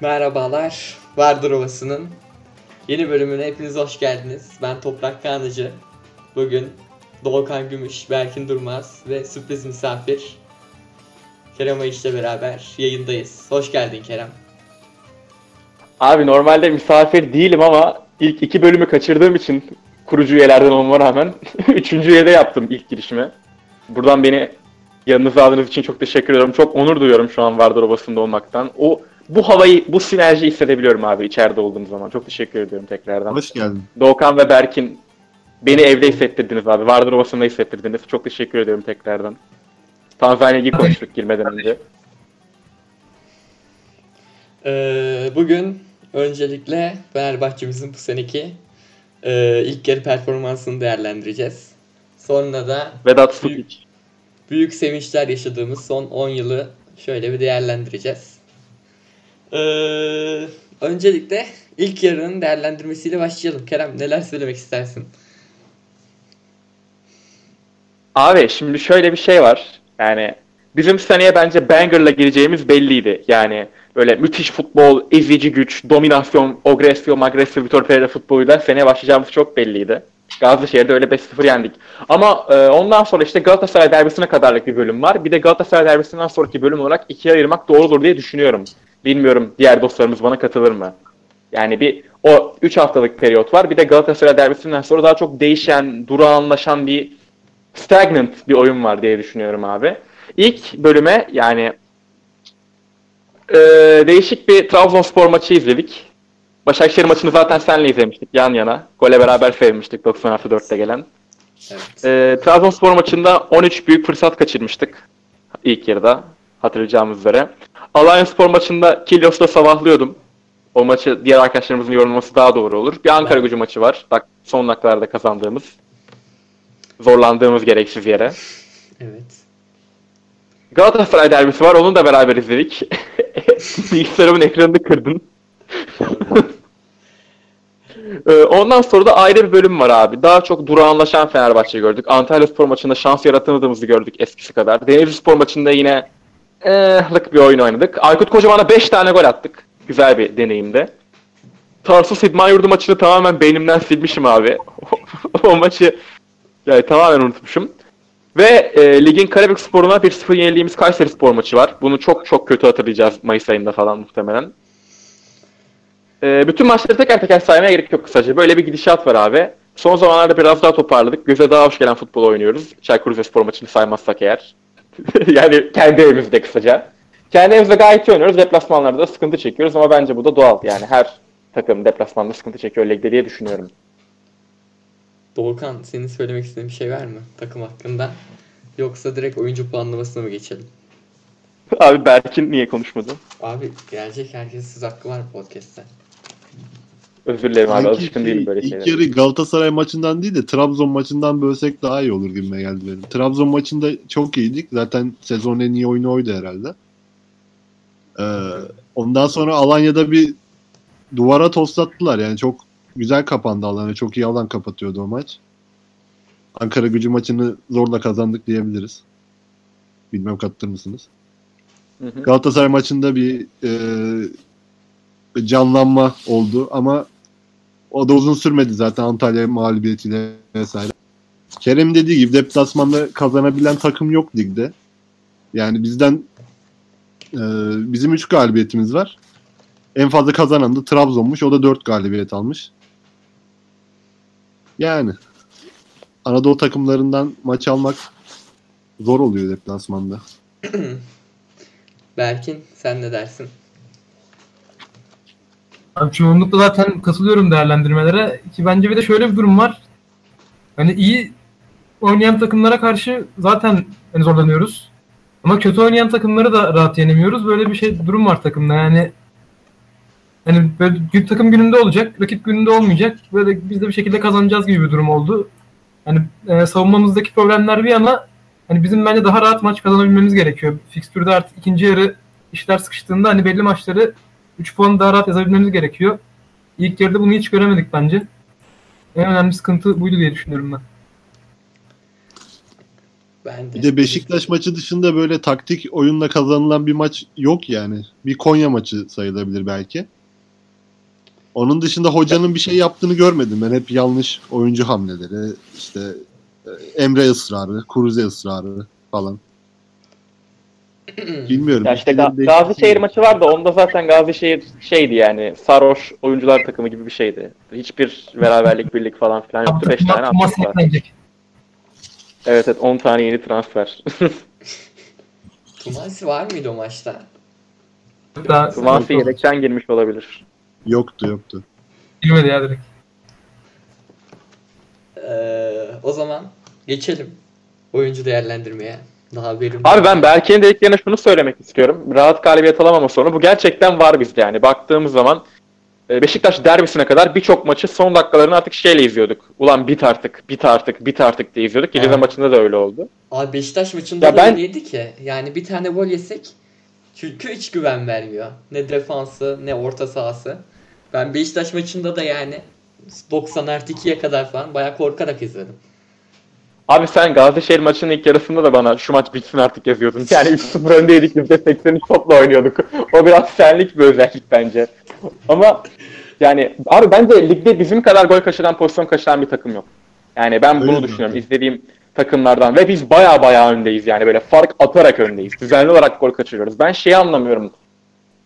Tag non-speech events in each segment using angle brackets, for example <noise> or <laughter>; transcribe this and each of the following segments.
Merhabalar, Vardır Ovası'nın yeni bölümüne hepiniz hoş geldiniz. Ben Toprak Kanıcı. Bugün Doğukan Gümüş, Berkin Durmaz ve sürpriz misafir Kerem Ayış'la beraber yayındayız. Hoş geldin Kerem. Abi normalde misafir değilim ama ilk iki bölümü kaçırdığım için kurucu üyelerden olmama rağmen <laughs> üçüncü üyede yaptım ilk girişimi. Buradan beni yanınıza aldığınız için çok teşekkür ediyorum. Çok onur duyuyorum şu an Vardar Obası'nda olmaktan. O bu havayı, bu sinerji hissedebiliyorum abi içeride olduğum zaman. Çok teşekkür ediyorum tekrardan. Hoş geldin. Doğukan ve Berkin beni evde hissettirdiniz abi. Vardar Ovası'nda hissettirdiniz. Çok teşekkür ediyorum tekrardan. Tanzanya'yı konuştuk girmeden önce. Ee, bugün öncelikle Fenerbahçe'mizin bu seneki e, ilk yarı performansını değerlendireceğiz. Sonra da Vedat Büyük- büyük sevinçler yaşadığımız son 10 yılı şöyle bir değerlendireceğiz. Ee, öncelikle ilk yarının değerlendirmesiyle başlayalım. Kerem neler söylemek istersin? Abi şimdi şöyle bir şey var. Yani bizim seneye bence Banger'la gireceğimiz belliydi. Yani böyle müthiş futbol, ezici güç, dominasyon, agresyon, agresyon, Vitor Pereira futboluyla seneye başlayacağımız çok belliydi. Gazlışehir'de öyle 5-0 yendik. Ama e, ondan sonra işte Galatasaray derbisine kadarlık bir bölüm var. Bir de Galatasaray derbisinden sonraki bölüm olarak ikiye ayırmak doğrudur diye düşünüyorum. Bilmiyorum diğer dostlarımız bana katılır mı? Yani bir o 3 haftalık periyot var. Bir de Galatasaray derbisinden sonra daha çok değişen, durağanlaşan bir stagnant bir oyun var diye düşünüyorum abi. İlk bölüme yani e, değişik bir Trabzonspor maçı izledik. Başakşehir maçını zaten senle izlemiştik yan yana. Gole beraber sevmiştik 90 artı 4'te gelen. Evet. E, Trabzonspor maçında 13 büyük fırsat kaçırmıştık ilk yarıda hatırlayacağımız üzere. Alanya Spor maçında Kilios'ta sabahlıyordum. O maçı diğer arkadaşlarımızın yorumlaması daha doğru olur. Bir Ankara gücü maçı var. Bak son dakikalarda kazandığımız. Zorlandığımız gereksiz yere. Evet. Galatasaray derbisi var. Onu da beraber izledik. <laughs> Bilgisayarımın ekranını kırdın. <laughs> Ee, Ondan sonra da ayrı bir bölüm var abi. Daha çok durağanlaşan Fenerbahçe gördük. Antalya Spor maçında şans yaratamadığımızı gördük eskisi kadar. Denizli Spor maçında yine ehlik bir oyun oynadık. Aykut Kocaman'a 5 tane gol attık. Güzel bir deneyimdi. Tarsus İdman Yurdu maçını tamamen beynimden silmişim abi. <laughs> o maçı yani tamamen unutmuşum. Ve e, ligin Karabük Spor'una 1-0 yenildiğimiz Kayseri Spor maçı var. Bunu çok çok kötü hatırlayacağız Mayıs ayında falan muhtemelen. E, bütün maçları teker teker saymaya gerek yok kısaca. Böyle bir gidişat var abi. Son zamanlarda biraz daha toparladık. Göze daha hoş gelen futbol oynuyoruz. Çaykur Rizespor maçını saymazsak eğer. <laughs> yani kendi evimizde kısaca. Kendi evimizde gayet iyi oynuyoruz. Deplasmanlarda da sıkıntı çekiyoruz ama bence bu da doğal. Yani her takım deplasmanda sıkıntı çekiyor ligde diye düşünüyorum. Doğukan senin söylemek istediğin bir şey var mı takım hakkında? Yoksa direkt oyuncu puanlamasına mı geçelim? Abi Berkin niye konuşmadı? Abi gelecek herkesin söz hakkı var podcast'te. Özür dilerim abi alışkın değilim böyle ilk şeylere. yarı Galatasaray maçından değil de Trabzon maçından bölsek daha iyi olur gibime geldi benim. Trabzon maçında çok iyiydik. Zaten sezonun en iyi oyunu oydu herhalde. Ee, ondan sonra Alanya'da bir duvara toslattılar. Yani çok güzel kapandı Alanya. Çok iyi alan kapatıyordu o maç. Ankara gücü maçını zorla kazandık diyebiliriz. Bilmem katılır mısınız? Hı hı. Galatasaray maçında bir e, canlanma oldu ama o da uzun sürmedi zaten Antalya mağlubiyetiyle vesaire. Kerem dediği gibi deplasmanda kazanabilen takım yok ligde. Yani bizden e, bizim 3 galibiyetimiz var. En fazla kazanan da Trabzon'muş. O da 4 galibiyet almış. Yani Anadolu takımlarından maç almak zor oluyor deplasmanda. <clears throat> Berkin sen ne dersin? Abi çoğunlukla zaten katılıyorum değerlendirmelere. Ki bence bir de şöyle bir durum var. Hani iyi oynayan takımlara karşı zaten hani zorlanıyoruz. Ama kötü oynayan takımları da rahat yenemiyoruz. Böyle bir şey durum var takımda. Yani hani böyle takım gününde olacak, rakip gününde olmayacak. Böyle biz de bir şekilde kazanacağız gibi bir durum oldu. Hani e, savunmamızdaki problemler bir yana hani bizim bence daha rahat maç kazanabilmemiz gerekiyor. Fikstürde artık ikinci yarı işler sıkıştığında hani belli maçları 3 puanı daha rahat yazabilmemiz gerekiyor. İlk yarıda bunu hiç göremedik bence. En önemli sıkıntı buydu diye düşünüyorum ben. Ben de. Bir de Beşiktaş maçı dışında böyle taktik oyunla kazanılan bir maç yok yani. Bir Konya maçı sayılabilir belki. Onun dışında hocanın bir şey yaptığını görmedim. Ben hep yanlış oyuncu hamleleri, işte e, Emre ısrarı, Kuruze ısrarı falan. <clears throat> Bilmiyorum. Ya işte Ga- Gazişehir maçı vardı. Onda zaten Gazişehir şeydi yani sarhoş oyuncular takımı gibi bir şeydi. Hiçbir beraberlik, birlik falan filan yoktu. 5 tane eklenecek. Evet evet 10 tane yeni transfer. <laughs> Tumasi var mıydı o maçta? Daha Tumansi yedekten girmiş olabilir. Yoktu yoktu. girmedi ya direkt. Ee, o zaman geçelim oyuncu değerlendirmeye. Daha verimli. Abi ben Berke'nin dediklerine şunu söylemek istiyorum. Rahat galibiyet alamama sorunu. Bu gerçekten var bizde yani. Baktığımız zaman e, Beşiktaş derbisine kadar birçok maçı son dakikalarını artık şeyle izliyorduk. Ulan bit artık, bit artık, bit artık diye izliyorduk. Gece Evet. maçında da öyle oldu. Abi Beşiktaş maçında Ya da ben- öyleydi ki. Yani bir tane gol yesek çünkü hiç güven vermiyor. Ne defansı ne orta sahası. Ben Beşiktaş maçında da yani 90 artı 2'ye kadar falan bayağı korkarak izledim. Abi sen Gazişehir maçının ilk yarısında da bana şu maç bitsin artık yazıyordun. <laughs> Yani 3-0 öndeydik biz de 83 topla oynuyorduk. <laughs> O biraz senlik bir özellik bence. Ama yani abi bence ligde bizim kadar gol kaçıran pozisyon kaçıran bir takım yok. Yani ben bunu Öyle mi? düşünüyorum izlediğim takımlardan ve biz baya baya öndeyiz yani böyle fark atarak öndeyiz. Düzenli olarak gol kaçırıyoruz. Ben şeyi anlamıyorum.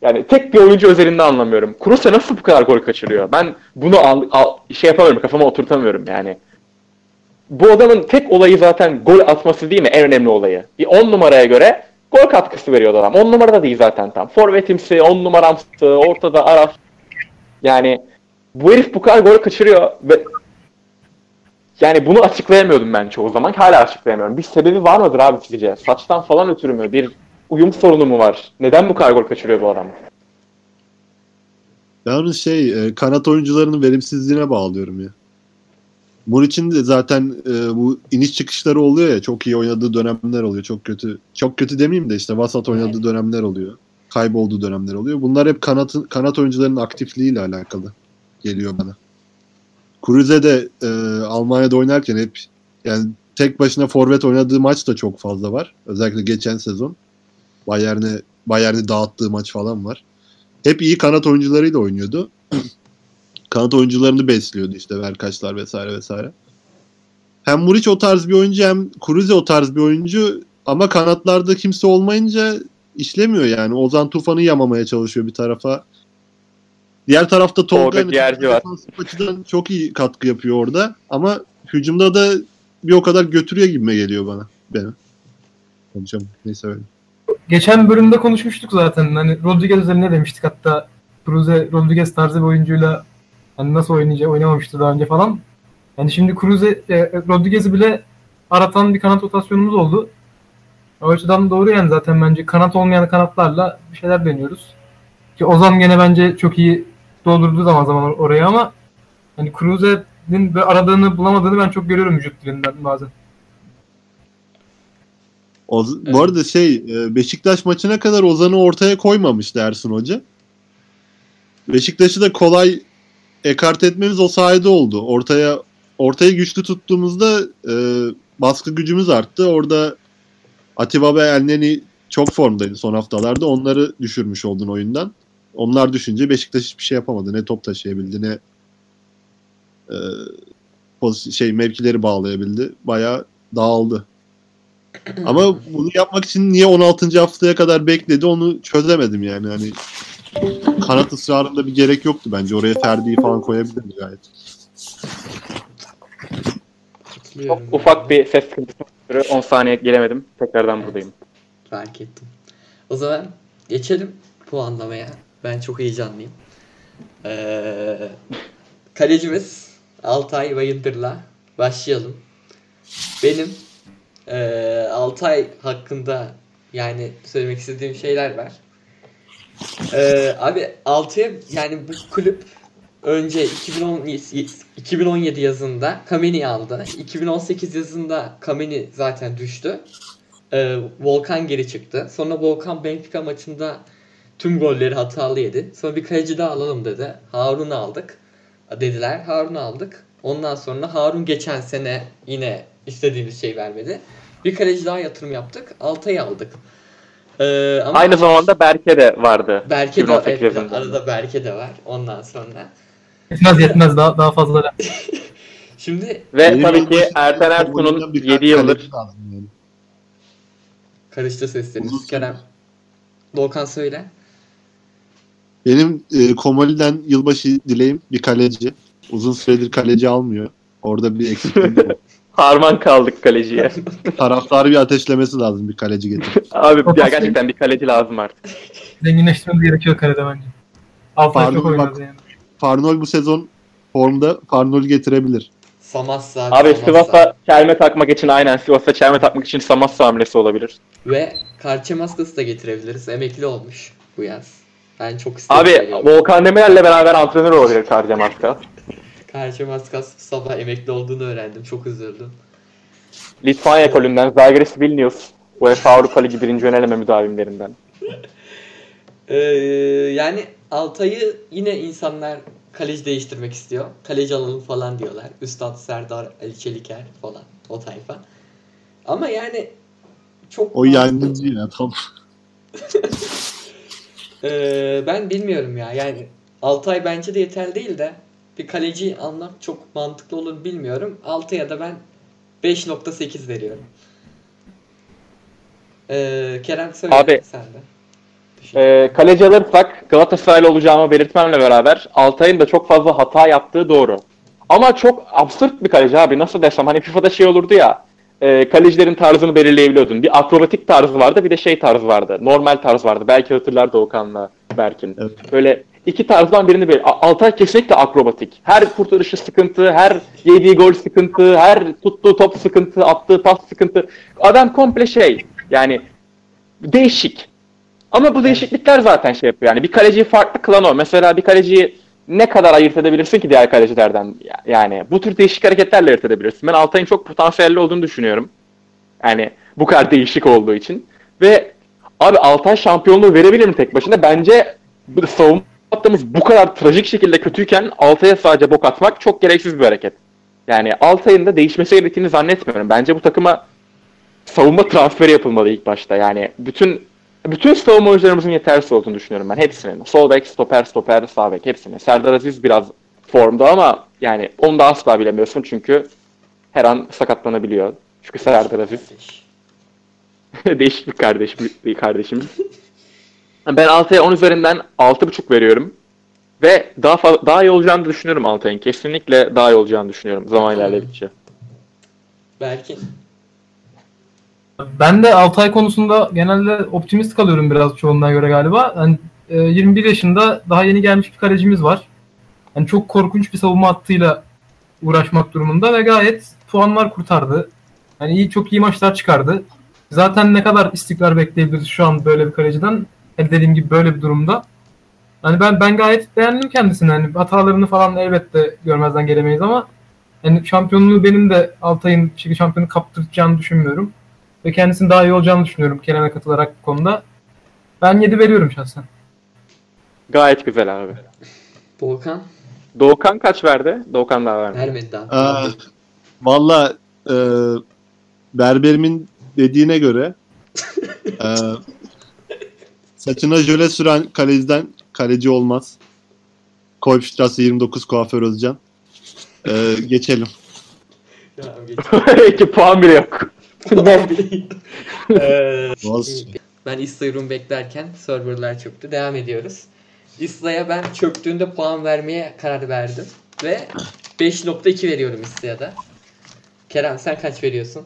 Yani tek bir oyuncu özelinde anlamıyorum. Kuruse nasıl bu kadar gol kaçırıyor? Ben bunu al, al- şey yapamıyorum, kafama oturtamıyorum yani. Bu adamın tek olayı zaten gol atması değil mi? En önemli olayı. Bir 10 numaraya göre gol katkısı veriyor adam. 10 numara da değil zaten tam. Forvetimsi, 10 numaramsı, ortada Araf. Yani bu herif bu kadar gol kaçırıyor ve yani bunu açıklayamıyordum ben çoğu zaman. Hala açıklayamıyorum. Bir sebebi var mıdır abi sizce? Saçtan falan ötürü mü? Bir uyum sorunu mu var? Neden bu kadar gol kaçırıyor bu adam? Ben şey e, kanat oyuncularının verimsizliğine bağlıyorum ya. Muriç'in de zaten e, bu iniş çıkışları oluyor ya çok iyi oynadığı dönemler oluyor. Çok kötü çok kötü demeyeyim de işte vasat oynadığı dönemler oluyor. Kaybolduğu dönemler oluyor. Bunlar hep kanat kanat oyuncularının aktifliğiyle alakalı geliyor bana. Kruse de e, Almanya'da oynarken hep yani tek başına forvet oynadığı maç da çok fazla var. Özellikle geçen sezon. Bayern'e Bayern'i dağıttığı maç falan var hep iyi kanat oyuncularıyla oynuyordu. Kanat oyuncularını besliyordu işte Verkaçlar vesaire vesaire. Hem Muriç o tarz bir oyuncu hem Kuruze o tarz bir oyuncu ama kanatlarda kimse olmayınca işlemiyor yani. Ozan Tufan'ı yamamaya çalışıyor bir tarafa. Diğer tarafta Tolga var. açıdan çok iyi katkı yapıyor orada ama hücumda da bir o kadar götürüyor gibime geliyor bana. Benim. Konuşamam. Neyse öyle. Geçen bölümde konuşmuştuk zaten. Hani Rodriguez üzerine demiştik hatta Cruze Rodriguez tarzı bir oyuncuyla hani nasıl oynayacak oynamamıştı daha önce falan. Yani şimdi Cruze e, Rodriguez'i bile aratan bir kanat rotasyonumuz oldu. O açıdan doğru yani zaten bence kanat olmayan kanatlarla bir şeyler deniyoruz. Ki Ozan gene bence çok iyi doldurduğu zaman zaman or- oraya ama hani Cruze'nin aradığını bulamadığını ben çok görüyorum vücut dilinden bazen. O, Evet. Bu arada şey e, Beşiktaş maçına kadar Ozan'ı ortaya koymamıştı Ersun Hoca. Beşiktaş'ı da kolay ekart etmemiz o sayede oldu. Ortaya ortayı güçlü tuttuğumuzda e, baskı gücümüz arttı. Orada Atiba ve Elneni çok formdaydı son haftalarda. Onları düşürmüş oldun oyundan. Onlar düşünce Beşiktaş hiçbir şey yapamadı. Ne top taşıyabildi ne e, şey mevkileri bağlayabildi. Bayağı dağıldı. Ama bunu yapmak için niye 16. haftaya kadar bekledi onu çözemedim yani. Hani kanat ısrarında bir gerek yoktu bence. Oraya Ferdi'yi falan koyabilirdi gayet. Çok ufak bir ses sıkıntısı. 10 saniye gelemedim. Tekrardan buradayım. Fark ettim. O zaman geçelim puanlamaya. Ben çok heyecanlıyım. Ee, kalecimiz Altay Bayındır'la başlayalım. Benim ee, Altay hakkında yani söylemek istediğim şeyler var. Ee, abi Altay'a yani bu kulüp önce 2010, 2017 yazında Kameni aldı. 2018 yazında Kameni zaten düştü. Ee, Volkan geri çıktı. Sonra Volkan Benfica maçında tüm golleri hatalı yedi. Sonra bir kaleci daha alalım dedi. Harun'u aldık. Dediler. Harun'u aldık. Ondan sonra Harun geçen sene yine istediğimiz şey vermedi. Bir kaleci daha yatırım yaptık. Altay'ı aldık. Ee, ama Aynı zamanda Berke de vardı. Berke de 2018 evet, arada Berke de var ondan sonra. Yetmez yetmez daha daha fazla. <laughs> Şimdi Ve Benim tabii ki Ertuğ'un Komoli'den birkaç 7 yıldır kaleci lazım yani. karıştı sesleriniz. Uzun Kerem. Doğukan söyle. Benim e, Komoli'den yılbaşı dileğim bir kaleci. Uzun süredir kaleci almıyor. Orada bir eksikliğim var. <laughs> harman kaldık kaleciye. <laughs> Taraftarı bir ateşlemesi lazım bir kaleci getirip. Abi ya gerçekten bir kaleci lazım artık. Zenginleştirmemiz gerekiyor karede bence. Altay çok oynadı bak. yani. Farnol bu sezon formda Farnol getirebilir. Samassa. Abi Samassa. Sivas'a çelme takmak için aynen Sivas'a çelme takmak için Samassa hamlesi olabilir. Ve Karçemaskas'ı da getirebiliriz. Emekli olmuş bu yaz. Ben çok istedim. Abi. Volkan Demirel'le beraber antrenör olabilir Karca Maska. Karçemaskas bu sabah emekli olduğunu öğrendim. Çok üzüldüm. Litvanya ekolünden Zagris Vilnius. UEFA Avrupa Ligi birinci yöneleme müdavimlerinden. <laughs> Ee, yani Altay'ı yine insanlar kaleci değiştirmek istiyor. Kaleci alalım falan diyorlar. Üstad Serdar Ali Çeliker falan o tayfa. Ama yani çok O yangıncı ya tam. <laughs> Ee, ben bilmiyorum ya. Yani Altay bence de yeterli değil de bir kaleci almak çok mantıklı olur bilmiyorum. Altay'a da ben 5.8 veriyorum. Ee, Kerem söyle Abi, sen de. Ee, kaleci alırsak Galatasaraylı olacağımı belirtmemle beraber Altay'ın da çok fazla hata yaptığı doğru. Ama çok absürt bir kaleci abi nasıl desem hani FIFA'da şey olurdu ya e, kalecilerin tarzını belirleyebiliyordun. Bir akrobatik tarzı vardı bir de şey tarzı vardı. Normal tarz vardı. Belki hatırlar Doğukan'la Berkin. Evet. Böyle iki tarzdan birini bir. A- Altay kesinlikle akrobatik. Her kurtarışı sıkıntı, her yediği gol sıkıntı, her tuttuğu top sıkıntı, attığı pas sıkıntı. Adam komple şey yani değişik. Ama bu değişiklikler zaten şey yapıyor. Yani bir kaleciyi farklı kılan o. Mesela bir kaleciyi ne kadar ayırt edebilirsin ki diğer kalecilerden? Yani bu tür değişik hareketlerle ayırt edebilirsin. Ben Altay'ın çok potansiyelli olduğunu düşünüyorum. Yani bu kadar değişik olduğu için. Ve abi Altay şampiyonluğu verebilir mi tek başına? Bence savunma hattımız bu kadar trajik şekilde kötüyken Altay'a sadece bok atmak çok gereksiz bir hareket. Yani Altay'ın da değişmesi gerektiğini zannetmiyorum. Bence bu takıma savunma transferi yapılmalı ilk başta. Yani bütün bütün savunma oyuncularımızın yetersiz olduğunu düşünüyorum ben. Hepsinin. Sol bek, stoper, stoper, sağ bek hepsini. Serdar Aziz biraz formda ama yani onu da asla bilemiyorsun çünkü her an sakatlanabiliyor. Çünkü Serdar Aziz değişik bir kardeş <laughs> bir kardeşimiz. Ben Altay'a 10 üzerinden 6.5 veriyorum. Ve daha fa- daha iyi olacağını düşünüyorum Altay'ın. Kesinlikle daha iyi olacağını düşünüyorum zaman ilerledikçe. Berkin. Ben de Altay konusunda genelde optimist kalıyorum biraz çoğunluğa göre galiba. Yani, e, 21 yaşında daha yeni gelmiş bir kalecimiz var. Yani çok korkunç bir savunma hattıyla uğraşmak durumunda ve gayet puanlar kurtardı. Yani iyi çok iyi maçlar çıkardı. Zaten ne kadar istikrar bekleyebiliriz şu an böyle bir kaleciden? Yani dediğim gibi böyle bir durumda. Yani ben ben gayet beğendim kendisini. Yani hatalarını falan elbette görmezden gelemeyiz ama yani şampiyonluğu benim de Altay'ın şekilde şampiyonu kaptıracağını düşünmüyorum. Ve kendisinin daha iyi olacağını düşünüyorum Kerem'e katılarak bu konuda. Ben 7 veriyorum şahsen. Gayet güzel abi. Volkan. Doğukan kaç verdi? Doğukan daha vermedi. Vermedi daha. Aa, Valla e, berberimin dediğine göre e, <laughs> saçına jöle süren kaleciden kaleci olmaz. Koypstrasse 29 kuaför Özcan. E, geçelim. <laughs> İki puan bile yok. <laughs> Ee, Boğaziçi. ben Instagram beklerken serverlar çöktü. Devam ediyoruz. İsla'ya ben çöktüğünde puan vermeye karar verdim. Ve 5.2 veriyorum İsla'ya da. Kerem sen kaç veriyorsun?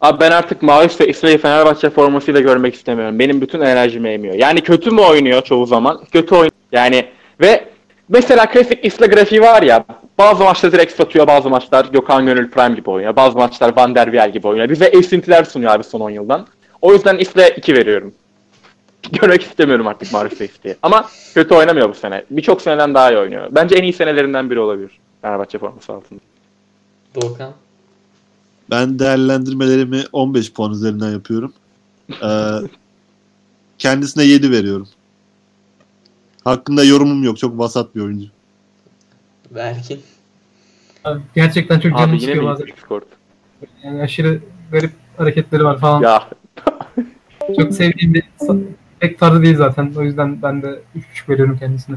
Abi ben artık Mavi ve İsrail Fenerbahçe formasıyla görmek istemiyorum. Benim bütün enerjimi emiyor. Yani kötü mü oynuyor çoğu zaman? Kötü oynuyor. Yani ve mesela klasik İsla grafiği var ya bazı maçta direkt satıyor, bazı maçlar Gökhan Gönül Prime gibi oynuyor. Bazı maçlar Van der Wiel gibi oynuyor. Bize esintiler sunuyor abi son 10 yıldan. O yüzden İsla 2 veriyorum. <laughs> Görmek istemiyorum artık Marif Reis'i. Ama kötü oynamıyor bu sene. Birçok seneden daha iyi oynuyor. Bence en iyi senelerinden biri olabilir. Fenerbahçe forması altında. Doğukan. Ben değerlendirmelerimi 15 puan üzerinden yapıyorum. E, <laughs> kendisine 7 veriyorum. Hakkında yorumum yok. Çok vasat bir oyuncu. Yani gerçekten çok canım Abi yine sıkıyor mi bazen. Discord? Yani aşırı garip hareketleri var falan. Ya <laughs> Çok sevdiğim bir pek tarzı değil zaten. O yüzden ben de 3.5 veriyorum kendisine.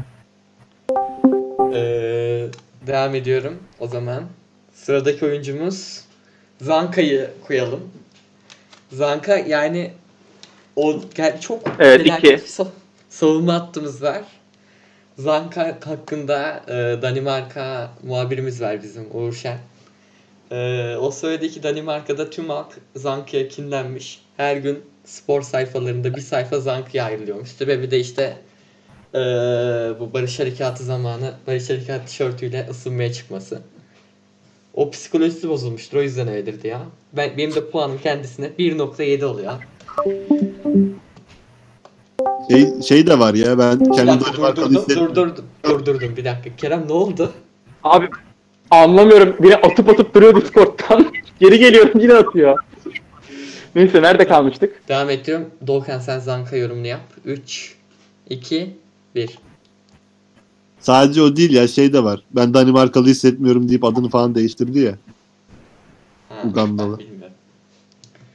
Ee, devam ediyorum o zaman. Sıradaki oyuncumuz Zanka'yı koyalım. Zanka yani o gel çok Evet, iki. savunma hattımız var. Zanka hakkında e, Danimarka muhabirimiz var bizim Uğur Şen. E, o söyledi ki Danimarka'da tüm halk Zanka'ya kinlenmiş. Her gün spor sayfalarında bir sayfa Zanka'ya ayrılıyormuş. Sebebi de işte e, bu Barış Harekatı zamanı Barış Harekatı tişörtüyle ısınmaya çıkması. O psikolojisi bozulmuştur. O yüzden öyledir ya. Ben, benim de puanım kendisine 1.7 oluyor. Şey, şey de var ya ben Bir kendi dakika Danimarkalı durdurdum, durdurdum, durdurdum bir dakika. Kerem ne oldu? abi anlamıyorum. Biri atıp atıp duruyor Discord'dan. <laughs> Geri geliyorum yine atıyor. Neyse nerede kalmıştık? Devam ediyorum. Doğukan sen Zanka yorumunu yap. 3, 2, 1. Sadece o değil ya şey de var. Ben Danimarkalı hissetmiyorum deyip adını falan değiştirdi ya. Ha, Ugandalı. bilmiyorum.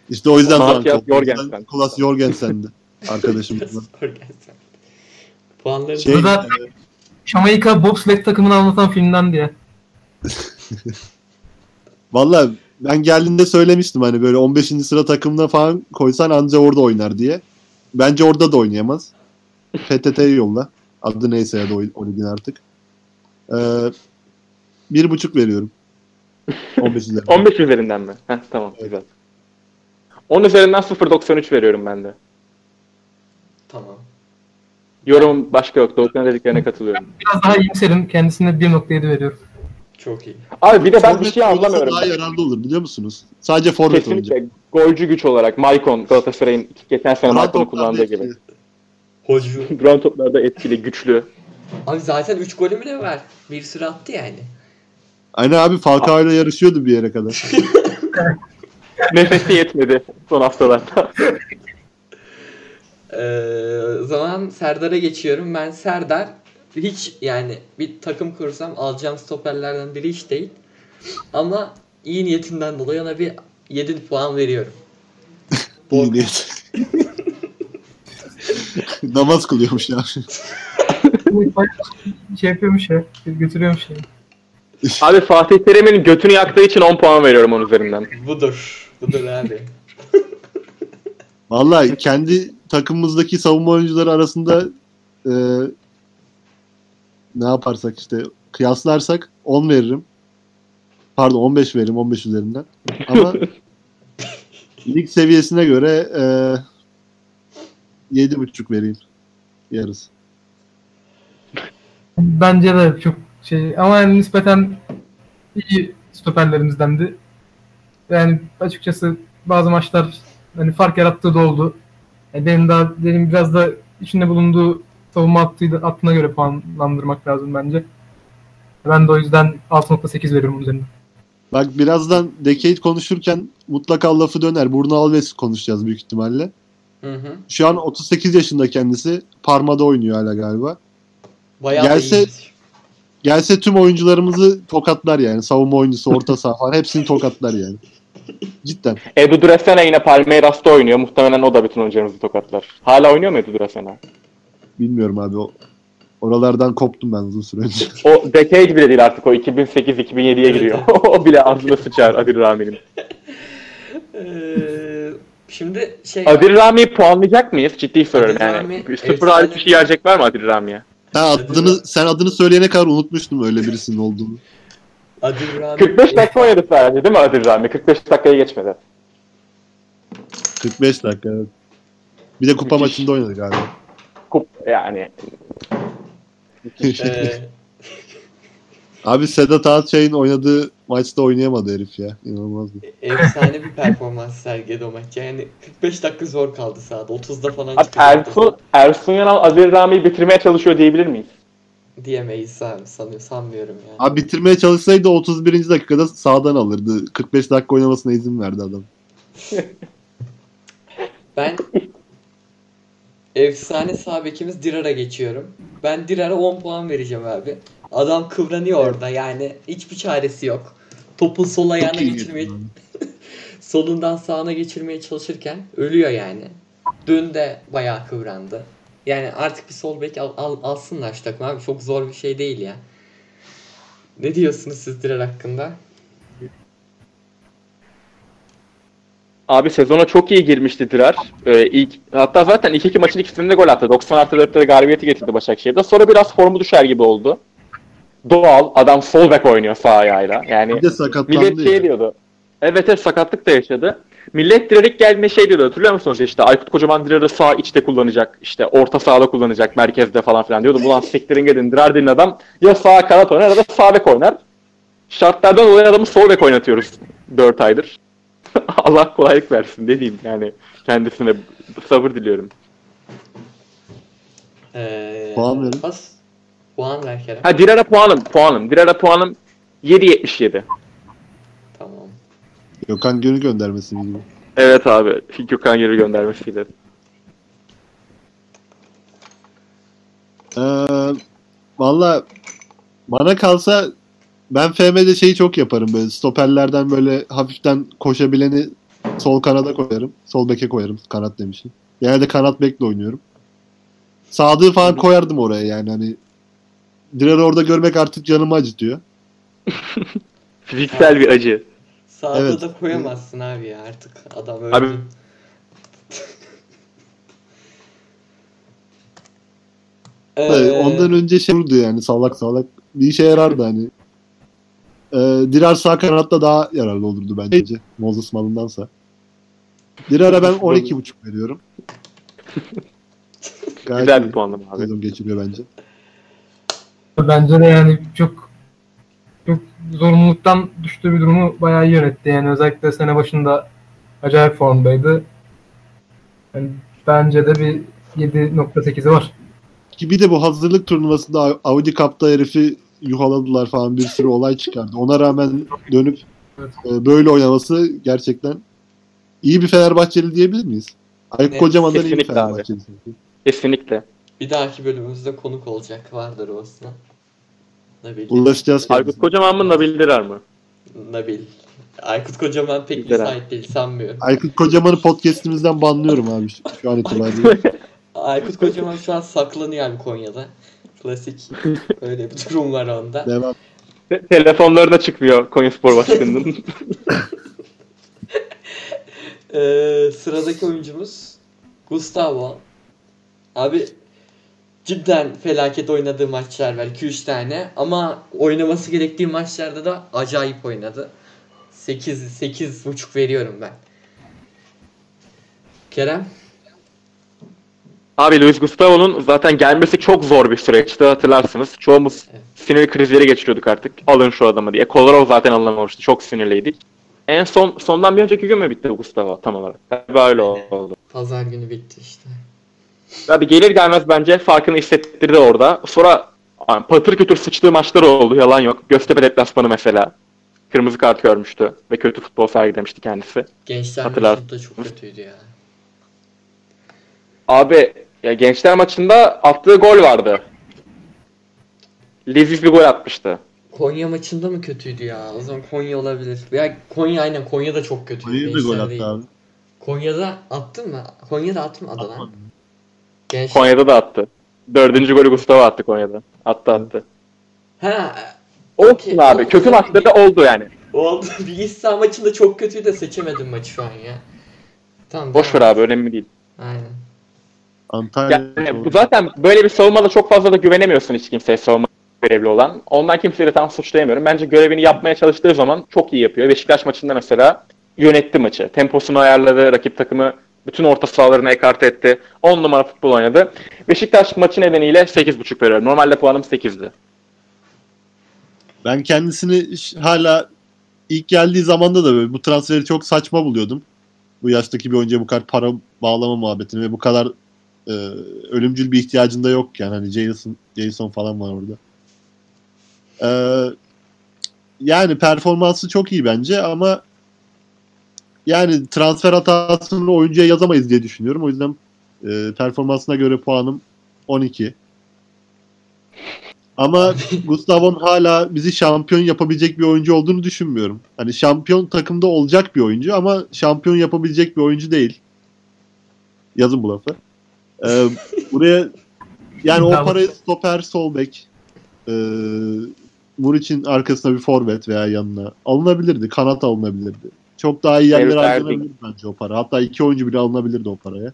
İşte o yüzden Zanka. Jorgensen. Kulas Jorgensen'di arkadaşımızdan. Sorgensen. Puanları Şey, Burada- e, Jamaika bobsled takımını anlatan filmden diye. <laughs> Valla ben geldiğinde söylemiştim hani böyle 15. sıra takımına falan koysan anca orada oynar diye. Bence orada da oynayamaz. <laughs> PTT'ye yolla. Adı neyse ya da o, o ligin artık. Ee, bir buçuk veriyorum. 15 üzerinden. 15 üzerinden mi? Heh, tamam güzel. 10 üzerinden 0.93 veriyorum ben de. Tamam. Yorumum başka yok. Doğukan'ın dediklerine katılıyorum. Biraz daha iyimserim. Kendisine 1.7 veriyorum. Çok iyi. Abi bir de ben bir şey anlamıyorum. Daha yararlı olur biliyor musunuz? Sadece forvet. Kesinlikle golcü güç olarak Maicon Galatasaray'ın geçen sene toplarda kullandığı gibi. Hocu. <laughs> Duran toplarda etkili, güçlü. Abi zaten 3 golü mü ne var? Bir sürü attı yani. Aynen abi Falcao ile yarışıyordu bir yere kadar. <laughs> Nefesi yetmedi son haftalarda. Ee, o zaman Serdar'a geçiyorum. Ben Serdar hiç yani bir takım kursam alacağım stoperlerden biri hiç değil. Ama iyi niyetinden dolayı ona bir 7 puan veriyorum. <laughs> İyi niyet. Namaz kılıyormuş ya. <laughs> şey yapıyormuş ya. Götürüyormuş ya. Abi Fatih Terim'in götünü yaktığı için 10 puan veriyorum onun üzerinden. Budur. Budur abi. <laughs> Vallahi kendi takımımızdaki savunma oyuncuları arasında e, ne yaparsak işte kıyaslarsak 10 veririm. Pardon 15 veririm 15 üzerinden. Ama <laughs> lig seviyesine göre e, 7.5 vereyim. Yarısı. Bence de çok şey ama yani nispeten iyi stoperlerimizdendi. Yani açıkçası bazı maçlar hani fark yarattığı da oldu. Yani benim daha benim biraz da içinde bulunduğu savunma hattıydı, hattına göre puanlandırmak lazım bence. Ben de o yüzden 6.8 veriyorum üzerine. Bak birazdan Decade konuşurken mutlaka lafı döner. Bruno Alves konuşacağız büyük ihtimalle. Hı hı. Şu an 38 yaşında kendisi. Parma'da oynuyor hala galiba. Bayağı Gelse- iyiymiş. Gelse tüm oyuncularımızı tokatlar yani. Savunma oyuncusu, orta saha falan hepsini tokatlar yani. Cidden. Edu Dresena yine Palmeiras'ta oynuyor. Muhtemelen o da bütün oyuncularımızı tokatlar. Hala oynuyor mu Edu Dresena? Bilmiyorum abi. O, oralardan koptum ben uzun süre önce. O decade bile değil artık o 2008-2007'ye Evet, giriyor. <laughs> o bile ağzına sıçar Adil Rami'nin. <laughs> Şimdi şey Adil Rami'yi puanlayacak mıyız? Ciddi soruyorum Adil yani. Rami, Bir Sıfır hariç bir şey gelecek var mı Adil Rami'ye? Ha, adını, sen adını söyleyene kadar unutmuştum öyle birisinin olduğunu. Adil Rami 45 dakika oynadı sadece değil mi Adil Rami? 45 dakikayı geçmedi. 45 dakika evet. Bir de kupa Müthiş. maçında oynadı galiba. Kup yani. Ee, Abi Sedat Ağaçay'ın oynadığı maçta oynayamadı herif ya. İnanılmaz bir. efsane bir performans sergiledi o maç. Yani 45 dakika zor kaldı sahada. 30'da falan Abi çıktı. Ersun, Ersun Yanal Adil Rami'yi bitirmeye çalışıyor diyebilir miyiz? Diyemeyiz abi sanıyor, sanmıyorum yani. Abi bitirmeye çalışsaydı 31. dakikada sağdan alırdı. 45 dakika oynamasına izin verdi adam. <laughs> Ben efsane sağ bekimiz Dirar'a geçiyorum. Ben Dirar'a 10 puan vereceğim abi. Adam kıvranıyor orada yani hiçbir çaresi yok. Topun sol ayağına geçirmeye <laughs> solundan sağına geçirmeye çalışırken ölüyor yani. Dün de bayağı kıvrandı. Yani artık bir sol bek al, al- alsınlar şu takım abi. Çok zor bir şey değil ya. Ne diyorsunuz siz Direr hakkında? Abi sezona çok iyi girmişti Dirar. Ee, ilk, hatta zaten ilk iki maçın ikisinde de gol attı. 90 artı 4'te de galibiyeti getirdi Başakşehir'de. Sonra biraz formu düşer gibi oldu. Doğal. Adam sol bek oynuyor sağ ayağıyla. Yani Bir de sakatlandı millet şey ya. diyordu. Evet evet sakatlık da yaşadı. Millet ilk geldiğinde şey diyordu hatırlıyor musunuz işte Aykut Kocaman Dirar'ı sağ içte kullanacak. işte orta sahada kullanacak. Merkezde falan filan diyordu. Ulan siktirin gidin Dirar denen adam ya sağ kanat oynar ya da sağ bek oynar. Şartlardan dolayı adamı sol bek oynatıyoruz 4 aydır. <laughs> Allah kolaylık versin ne diyeyim yani kendisine sabır diliyorum. Ee, Puan verin. Pas. Puan ver Kerem. Ha Dirar'a puanım puanım. Dirar'a puanım 7.77. Tamam. Gökhan Gönül göndermesi gibi. Evet abi. Gökhan geri göndermesiyle. Ee, Valla bana kalsa ben FM'de şeyi çok yaparım böyle stoperlerden böyle hafiften koşabileni sol kanada koyarım. Sol beke koyarım kanat demişim. Genelde kanat bekle oynuyorum. Sadığı falan koyardım oraya yani hani Dirar'ı orada görmek artık canımı acıtıyor. <laughs> Fiziksel bir acı. Sağda Evet. da koyamazsın abi ya artık. Adam öldü. <laughs> Abi- Ee, Tabii Ondan önce şey vurdu yani salak salak. Bir işe yarardı hani. Ee, Dirar sağ kanatta daha yararlı olurdu bence. Moses Malındansa. Dirar'a ben 12.5 veriyorum. <laughs> Gayet Güzel iyi bir puanlama abi. sezon geçiriyor bence. Bence de yani çok çok zorunluluktan düştüğü bir durumu bayağı iyi yönetti. Yani özellikle sene başında acayip formdaydı. Yani bence de bir 7.8'i var. Ki bir de bu hazırlık turnuvasında Audi Cup'ta herifi yuhaladılar falan bir sürü olay çıkardı. Ona rağmen dönüp Evet. e, böyle oynaması gerçekten iyi bir Fenerbahçeli diyebilir miyiz? Aykut Evet, Kocaman'dan iyi bir kesinlikle abi. Fenerbahçeli. Kesinlikle. Bir dahaki bölümümüzde konuk olacak. Vardır olsun. Nabil. Ulaşacağız Aykut. Kocaman mı Nabil Dirar mı? Nabil. Aykut Kocaman pek Güzel. müsait değil sanmıyorum. Aykut Kocaman'ı podcast'imizden banlıyorum abi şu, şu an itibariyle. <laughs> Aykut Kocaman şu an saklanıyor abi Konya'da. Klasik. Öyle bir durum var onda. Devam. Te- Telefonlarına çıkmıyor Konyaspor Başkanı'nın. <laughs> <laughs> Ee, sıradaki oyuncumuz Gustavo. Abi cidden felaket oynadığı maçlar var. 2-3 tane. Ama oynaması gerektiği maçlarda da acayip oynadı. 8 8.5 veriyorum ben. Kerem? Abi Luis Gustavo'nun zaten gelmesi çok zor bir süreçti hatırlarsınız. Çoğumuz Evet. sinir krizleri geçiriyorduk artık. Alın şu adamı diye. Kolarov zaten alınamamıştı. Çok sinirliydik. En son sondan bir önceki gün mü bitti Gustavo tam olarak? Tabii öyle oldu. Pazar günü bitti işte. Abi gelir gelmez bence farkını hissettirdi orada. Sonra yani patır kütür sıçtığı maçlar oldu. Yalan yok. Göztepe deplasmanı mesela. Kırmızı kart görmüştü ve kötü futbol sergilemişti kendisi. Gençler Hatırlar. maçı da çok kötüydü ya. Abi ya gençler maçında attığı gol vardı. Leziz bir gol atmıştı. Konya maçında mı kötüydü ya? O zaman Konya olabilir. Ya Konya aynen Konya da çok kötüydü. Hayır da gol attı abi. Konya'da attın mı? Konya'da atmadı lan. Atmadı. Gençler. Konya'da da attı. Dördüncü golü Gustavo attı Konya'da. Attı attı. Ha Olsun Okey, abi. o- Kötü maçları da oldu yani. oldu. <laughs> Bir saha maçında çok kötüydü de seçemedim maçı şu an ya. Tamam. Boş ver abi önemli değil. Aynen. Antalya. Yani bu zaten böyle bir savunmada çok fazla da güvenemiyorsun hiç kimseye savunma görevli olan. Ondan kimseyi de tam suçlayamıyorum. Bence görevini yapmaya çalıştığı zaman çok iyi yapıyor. Beşiktaş maçında mesela yönetti maçı. Temposunu ayarladı, rakip takımı bütün orta sahalarını ekarte etti. 10 numara futbol oynadı. Beşiktaş maçı nedeniyle 8.5 veriyorum. Normalde puanım 8'di. Ben kendisini hala ilk geldiği zamanda da böyle bu transferi çok saçma buluyordum. Bu yaştaki bir oyuncuya bu kadar para bağlama muhabbetini ve bu kadar e, ölümcül bir ihtiyacın da yok yani hani Jason, Jason falan var orada. E, yani performansı çok iyi bence ama yani transfer hatasını oyuncuya yazamayız diye düşünüyorum. O yüzden e, performansına göre puanım 12. Ama <laughs> Gustavon hala bizi şampiyon yapabilecek bir oyuncu olduğunu düşünmüyorum. Hani şampiyon takımda olacak bir oyuncu ama şampiyon yapabilecek bir oyuncu değil. Yazın bu lafı. Ee, buraya yani o parayı stoper, sol bek, e, Muriç'in arkasına bir forvet veya yanına alınabilirdi. Kanat alınabilirdi. Çok daha iyi yerlere Herif harcanabilirdi bence o para. Hatta iki oyuncu bile alınabilirdi o paraya.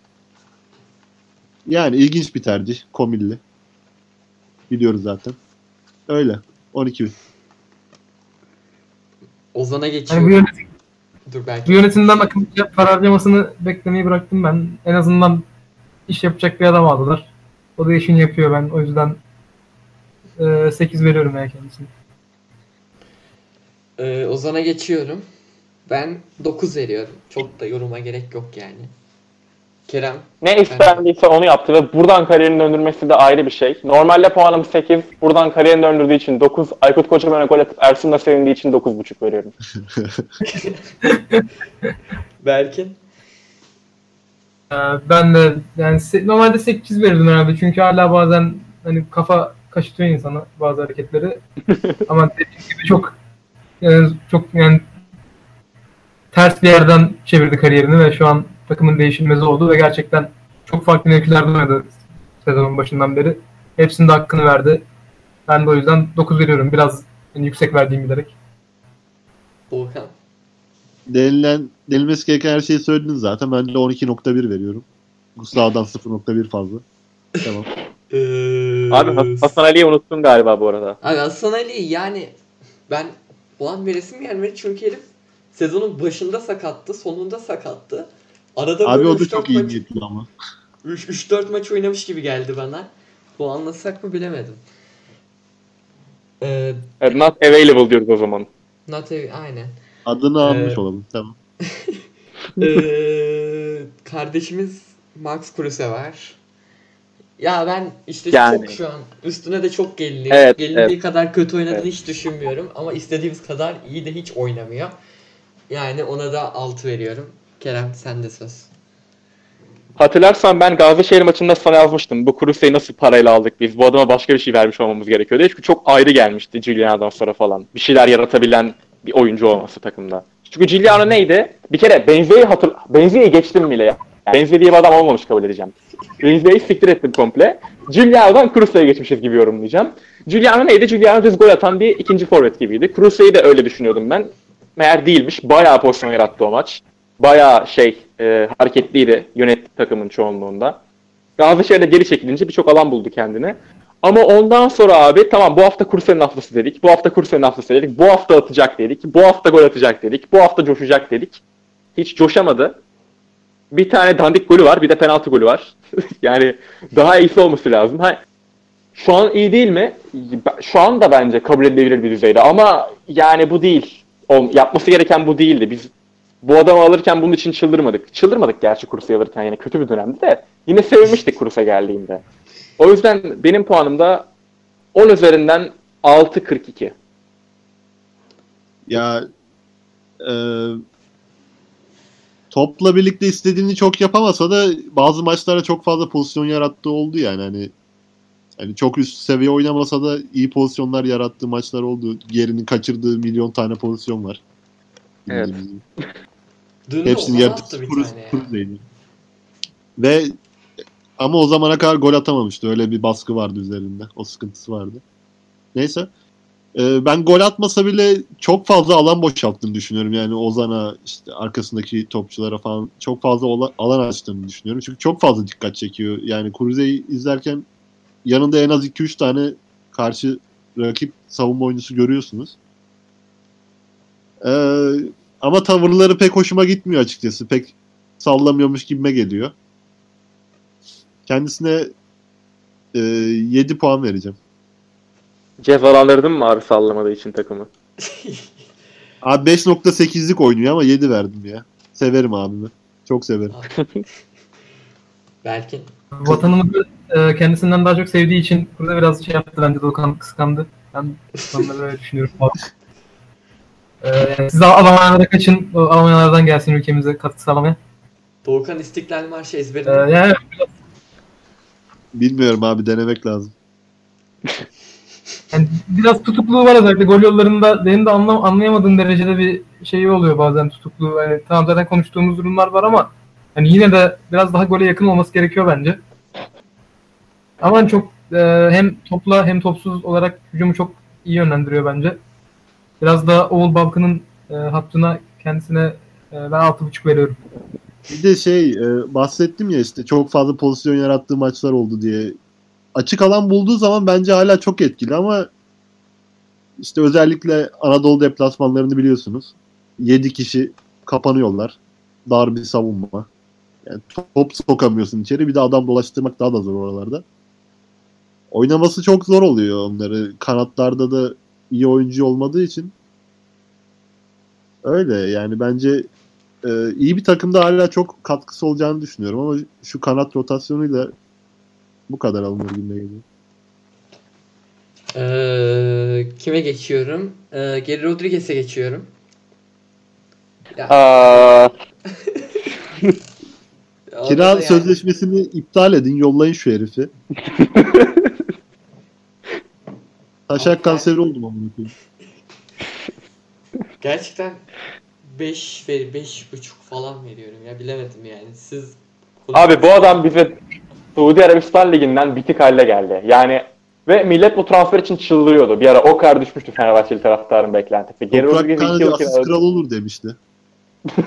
Yani ilginç bir tercih. Komilli. Biliyoruz zaten. Öyle. 12 bin. Ozan'a Yani bu, geçiyorum. yönetim, Dur bu belki. yönetimden akıllıca para harcamasını beklemeyi bıraktım ben. En azından iş yapacak bir adam aldılar. O da işini yapıyor ben. O yüzden e, 8 veriyorum ya kendisine. Ee, Ozan'a geçiyorum. Ben 9 veriyorum. Çok da yoruma gerek yok yani. Kerem. Ne istendiyse onu yaptı ve buradan kariyerini döndürmesi de ayrı bir şey. Normalde puanım 8. Buradan kariyerini döndürdüğü için 9. Aykut Kocaman'a gol atıp Ersun'la sevindiği için 9.5 veriyorum. <laughs> Berkin. Ee, Ben de yani se- normalde 8 verirdim herhalde çünkü hala bazen hani kafa kaşıtıyor insana bazı hareketleri. <laughs> Ama dediğim gibi çok yani çok yani ters bir yerden çevirdi kariyerini ve şu an takımın değişilmezi oldu ve gerçekten çok farklı mevkilerde oynadı sezonun başından beri. Hepsinde hakkını verdi. Ben de o yüzden 9 veriyorum. Biraz yani yüksek verdiğim bilerek. Doğukan. Denilen, denilmesi gereken her şeyi söyledin zaten. Ben de 12.1 veriyorum. Gustavo'dan 0.1 fazla. Tamam. Ee, Abi Has- Hasan Ali'yi unuttun galiba bu arada. Abi Hasan Ali yani ben ulan veresim gelmedi çünkü herif sezonun başında sakattı, sonunda sakattı. Arada Abi o da 3-4 çok iyi maç, ama. 3-4 maç oynamış gibi geldi bana. Bu anlasak mı bilemedim. Ee, Evet, not available diyoruz o zaman. not a- aynen. Adını almış Ee, olalım. Tamam. <laughs> Ee, kardeşimiz Max Kruse var. Ya ben işte Yani. çok şu an üstüne de çok geliniyor. Evet, Gelindiği evet. kadar kötü oynadığını Evet. hiç düşünmüyorum ama istediğimiz kadar iyi de hiç oynamıyor. Yani ona da 6 veriyorum. Kerem sen de söz. Hatırlarsan ben Gazişehir maçında sana yazmıştım. Bu Kuruse'yi nasıl parayla aldık biz? Bu adama başka bir şey vermiş olmamız gerekiyor diye. Çünkü çok ayrı gelmişti Giuliano'dan sonra falan. Bir şeyler yaratabilen bir oyuncu olması takımda. Çünkü Giuliano neydi? Bir kere Benze'yi hatır... Benze'yi geçtim bile ya. Yani Benze diye bir adam olmamış kabul edeceğim. Benze'yi siktir ettim komple. Giuliano'dan Kuruse'ye geçmişiz gibi yorumlayacağım. Giuliano neydi? Giuliano düz gol atan bir ikinci forvet gibiydi. Kuruse'yi de öyle düşünüyordum ben. Meğer değilmiş. Bayağı pozisyon yarattı o maç. Bayağı şey e, hareketliydi yönetti takımın çoğunluğunda. Gazişehir'de geri çekilince birçok alan buldu kendine. Ama ondan sonra abi tamam bu hafta Kurse'nin haftası dedik. Bu hafta Kurse'nin haftası dedik. Bu hafta atacak dedik. Bu hafta gol atacak dedik. Bu hafta coşacak dedik. Hiç coşamadı. Bir tane dandik golü var. Bir de penaltı golü var. <laughs> yani daha iyisi olması lazım. Ha, şu an iyi değil mi? Şu an da bence kabul edilebilir bir düzeyde. Ama yani bu değil. Yapması gereken bu değildi. Biz bu adamı alırken bunun için çıldırmadık. Çıldırmadık gerçi Kurus'u alırken yine kötü bir dönemdi de. Yine sevinmiştik Kurus'a geldiğinde. O yüzden benim puanım da 10 üzerinden 6.42. Ya e, topla birlikte istediğini çok yapamasa da bazı maçlara çok fazla pozisyon yarattığı oldu yani hani hani çok üst seviye oynamasa da iyi pozisyonlar yarattığı maçlar oldu. Yerinin kaçırdığı milyon tane pozisyon var. Evet. Dün de Hepsini Ozan yarattı. attı bir Kurus, tane ya. Kurus'daydı. Ve ama o zamana kadar gol atamamıştı. Öyle bir baskı vardı üzerinde. O sıkıntısı vardı. Neyse. Ee, ben gol atmasa bile çok fazla alan boşalttığını düşünüyorum. Yani Ozan'a işte arkasındaki topçulara falan çok fazla alan açtığını düşünüyorum. Çünkü çok fazla dikkat çekiyor. Yani Kuruze'yi izlerken yanında en az 2-3 tane karşı rakip savunma oyuncusu görüyorsunuz. Ee, ama tavırları pek hoşuma gitmiyor açıkçası. Pek sallamıyormuş gibime geliyor. Kendisine e, 7 puan vereceğim. Cezalandırdın mı abi sallamadığı için takımı? <laughs> Abi 5.8'lik oynuyor ama 7 verdim ya. Severim abimi. Çok severim. Belki. Vatanımızı e, kendisinden daha çok sevdiği için burada biraz şey yaptı bence Doğukan kıskandı. Ben onları böyle düşünüyorum. E, yani siz Almanyalara kaçın, o Almanyalardan gelsin ülkemize katkı sağlamaya. Doğukan İstiklal Marşı E, ezberinde. yani Bilmiyorum abi denemek lazım. Yani biraz tutukluğu var özellikle gol yollarında benim de anlam anlayamadığım derecede bir şey oluyor bazen tutukluğu. Yani tamam zaten konuştuğumuz durumlar var ama hani yine de biraz daha gole yakın olması gerekiyor bence. Ama çok e, hem topla hem topsuz olarak hücumu çok iyi yönlendiriyor bence. Biraz da Oğul Balkan'ın e, hattına kendisine e, ben 6.5 veriyorum. Bir de şey e, bahsettim ya işte çok fazla pozisyon yarattığı maçlar oldu diye. Açık alan bulduğu zaman bence hala çok etkili ama işte özellikle Anadolu deplasmanlarını biliyorsunuz. 7 kişi kapanıyorlar. Dar bir savunma. Yani top sokamıyorsun içeri. Bir de adam dolaştırmak daha da zor oralarda. Oynaması çok zor oluyor onları. Kanatlarda da iyi oyuncu olmadığı için. Öyle yani bence e, iyi bir takımda hala çok katkısı olacağını düşünüyorum ama şu kanat rotasyonuyla bu kadar alınır gibi geliyor. Ee, kime geçiyorum? Ee, Geri Rodriguez'e geçiyorum. Ya, Aa, <laughs> orada Kira yani- sözleşmesini iptal edin, yollayın şu herifi. <laughs> Taşak kanseri oldum amına koyayım. Gerçekten 5 ver 5.5 falan veriyorum ya bilemedim yani. Siz abi bu adam bize Suudi Arabistan Ligi'nden bitik hale geldi. Yani ve millet bu transfer için çıldırıyordu. Bir ara o kadar düşmüştü Fenerbahçeli taraftarın beklentisi. Geri Toprak Rodriguez'i iki yıl kral olur demişti. <laughs>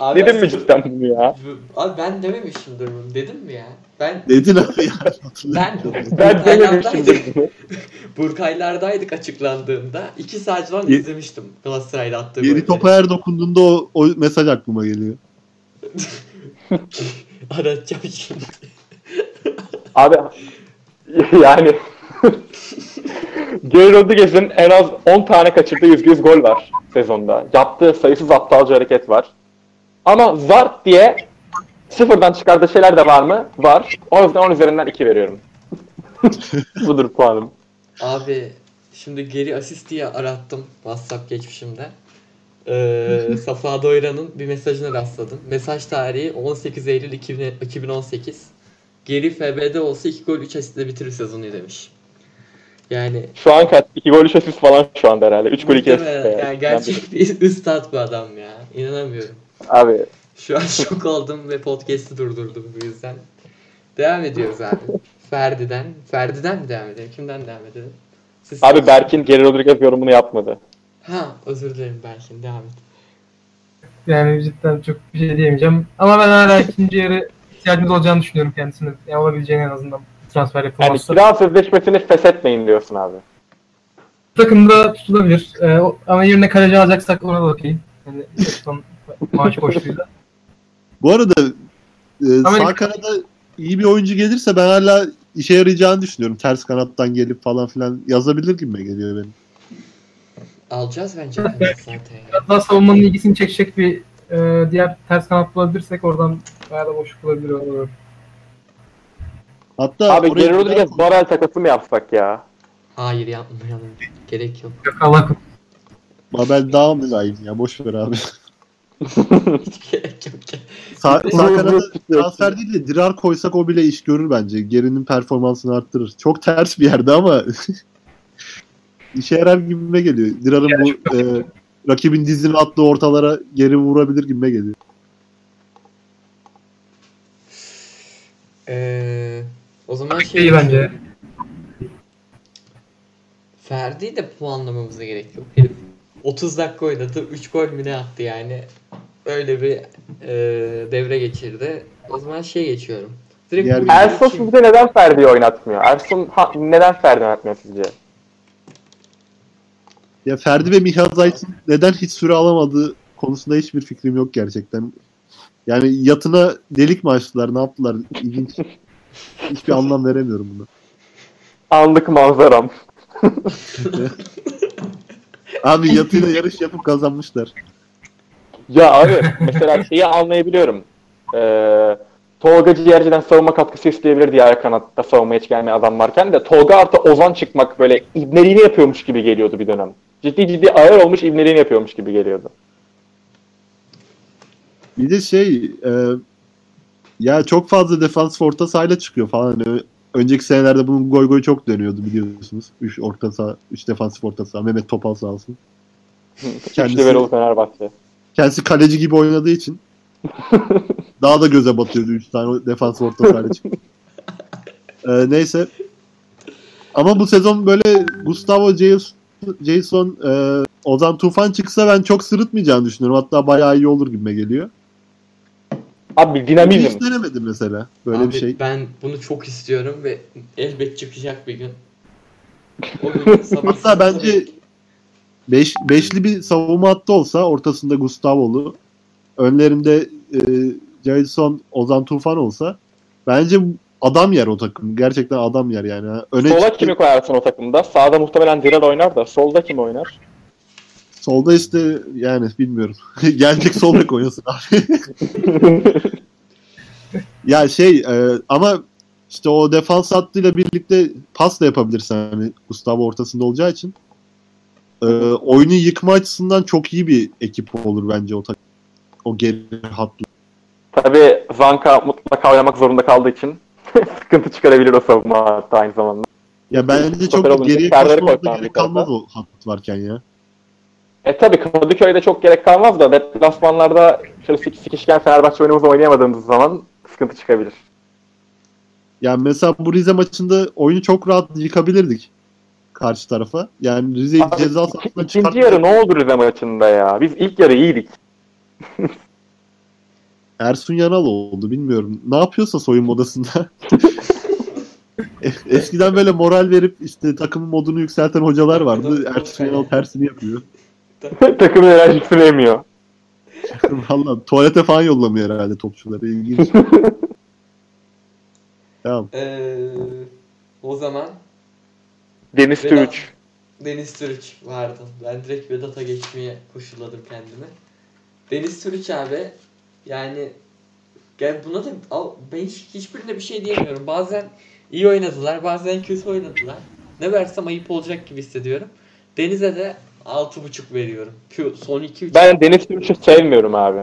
Abi Dedin mi cidden bunu ya? Abi ben dememişimdir bunu. Dedim mi ya? Ben Dedin abi ya. ben Ben Burkaylardaydık. bunu. <laughs> Burkaylardaydık açıklandığında. 2 saat falan Ye- izlemiştim Galatasaray'da attığı Yeni golleri. topa her dokunduğunda o, o mesaj aklıma geliyor. <laughs> Aratacağım şimdi. Abi yani Geri Rodriguez'in en az 10 tane kaçırdığı %100 gol var sezonda. Yaptığı sayısız aptalca hareket var. Ama zart diye sıfırdan çıkardığı şeyler de var mı? Var. O yüzden 10 üzerinden 2 veriyorum. <laughs> Budur puanım. Abi şimdi geri asist diye arattım WhatsApp geçmişimde. Ee, <laughs> Safa Doyran'ın bir mesajına rastladım. Mesaj tarihi 18 Eylül 2000 2018. Geri FB'de olsa 2 gol 3 asistle bitirir sezonu demiş. Yani Şu an kaç? 2 gol 3 asist falan şu anda herhalde. 3 gol 2 asist. yani gerçek bir <laughs> üstad bu adam ya. İnanamıyorum. Abi Şu an şok oldum ve podcast'i durdurdum bu yüzden. Devam ediyoruz abi. Ferdi'den. Ferdi'den mi devam edelim? Kimden devam edelim? Siz Abi Berk'in Geri Rodriguez yorumunu yapmadı. Ha özür dilerim Berkin devam et. Yani cidden çok bir şey diyemeyeceğim. Ama ben hala ikinci yarı ihtiyacımız olacağını düşünüyorum kendisine. Yani olabileceğini en azından transfer Yani yapılmazsa. kira sözleşmesini feshetmeyin diyorsun abi. takımda tutulabilir. Ee, o- ama yerine kaleci alacaksak ona da bakayım. Yani son maaş boşluğuyla. Bu arada e, sağ kanada iyi bir oyuncu gelirse ben hala işe yarayacağını düşünüyorum. Ters kanattan gelip falan filan yazabilir gibi geliyor benim. Alacağız bence zaten. Biraz daha savunmanın ilgisini çekecek bir e, diğer ters kanat bulabilirsek oradan bayağı da boşluk olabilir. Olur. Hatta Abi oraya Geri Rodriguez Babel takası mı yapsak ya? Hayır yapmayalım. Gerek yok. Yok Allah korusun. Mabel daha mülayim ya boş ver abi. <laughs> Gerek yok. Sağ, kanada transfer değil de Dirar koysak o bile iş görür bence. Gerinin performansını arttırır. Çok ters bir yerde ama <laughs> işe yarar gibime geliyor. Dirar'ın bu e, rakibin dizine attığı ortalara geri vurabilir gibime geliyor. Ee, o zaman şey İyi bence. Ferdi'yi de puanlamamıza gerek yok. Herif 30 dakika oynadı. 3 gol mü ne attı yani. Öyle bir e, devre geçirdi. O zaman şey geçiyorum. Direkt Diğer- bu Ersun kim? sizce neden Ferdi'yi oynatmıyor? Ersun ha- neden Ferdi oynatmıyor sizce? Ya Ferdi ve Miha Zayt'ın neden hiç süre alamadığı konusunda hiçbir fikrim yok gerçekten. Yani yatına delik mi açtılar, ne yaptılar? İlginç. Hiçbir anlam veremiyorum buna. Anlık manzaram. <laughs> Abi yatıyla yarış yapıp kazanmışlar. Ya abi mesela şeyi anlayabiliyorum. Ee, Tolga Ciğerci'den savunma katkısı isteyebilir diğer kanatta savunmaya hiç gelmeyen adam varken de Tolga artı Ozan çıkmak böyle ibneliğini yapıyormuş gibi geliyordu bir dönem. Ciddi ciddi ağır olmuş ibneliğini yapıyormuş gibi geliyordu. Bir de şey e, ya çok fazla defans orta sahayla çıkıyor falan. Hani önceki senelerde bunun goy goy çok dönüyordu biliyorsunuz. 3 orta saha, 3 defansif orta saha. Mehmet Topal sağ olsun. <laughs> Kendisi... Üçlü Fenerbahçe. Kendisi kaleci gibi oynadığı için <laughs> daha da göze batıyordu 3 tane defansif orta saha için. <laughs> Ee, neyse. Ama bu sezon böyle Gustavo Jason, Jason e, Ozan Tufan çıksa ben çok sırıtmayacağını düşünüyorum. Hatta bayağı iyi olur gibime geliyor. Abi Hiç dinamizm. denemedim mesela böyle Abi bir şey. ben bunu çok istiyorum ve elbet çıkacak bir gün. O gün <laughs> sabırsızlıkla Hatta bence beş, beşli bir savunma hattı olsa ortasında Gustavo'lu önlerinde e, Jason Ozan Tufan olsa bence adam yer o takım. Gerçekten adam yer yani. Öne Sola çıktı- kimi koyarsın o takımda? Sağda muhtemelen Dirar oynar da solda kim oynar? Solda işte yani bilmiyorum. <laughs> Gelecek sol bek oynasın abi. <laughs> ya şey e, ama işte o defans hattıyla birlikte pas da yapabilirsin hani Gustavo ortasında olacağı için. E, oyunu yıkma açısından çok iyi bir ekip olur bence o takım. O geri hattı. Tabii Zanka mutlaka oynamak zorunda kaldığı için <laughs> sıkıntı çıkarabilir o savunma hatta aynı zamanda. Ya bence çok geriye koy gerek kalmaz o hat varken ya. E tabii Kadıköy'de çok gerek kalmaz da deplasmanlarda şöyle sik sikişken Fenerbahçe oyunumuzu oynayamadığımız zaman sıkıntı çıkabilir. Yani mesela bu Rize maçında oyunu çok rahat yıkabilirdik karşı tarafa. Yani Rize'yi Abi, ceza sahasına İkinci çıkartmak yarı ne oldu Rize maçında ya? Biz ilk yarı iyiydik. <laughs> Ersun Yanal oldu bilmiyorum. Ne yapıyorsa soyunma odasında. <laughs> Eskiden böyle moral verip işte takımın modunu yükselten hocalar vardı. Ersun Yanal tersini yapıyor. <laughs> Takımın enerjisini emiyor. <laughs> Valla tuvalete falan yollamıyor herhalde topçuları. İlginç. <laughs> tamam. Ee, o zaman Deniz Vedat. Türüç. Deniz Türüç vardı. Ben direkt Vedat'a geçmeye koşulladım kendimi. Deniz Türüç abi yani gel buna da al, ben hiç, hiçbirine bir şey diyemiyorum. Bazen iyi oynadılar, bazen kötü oynadılar. Ne versem ayıp olacak gibi hissediyorum. Deniz'e de 6.5 veriyorum. Şu son 2-3 Ben Deniz Türüç'ü sevmiyorum abi.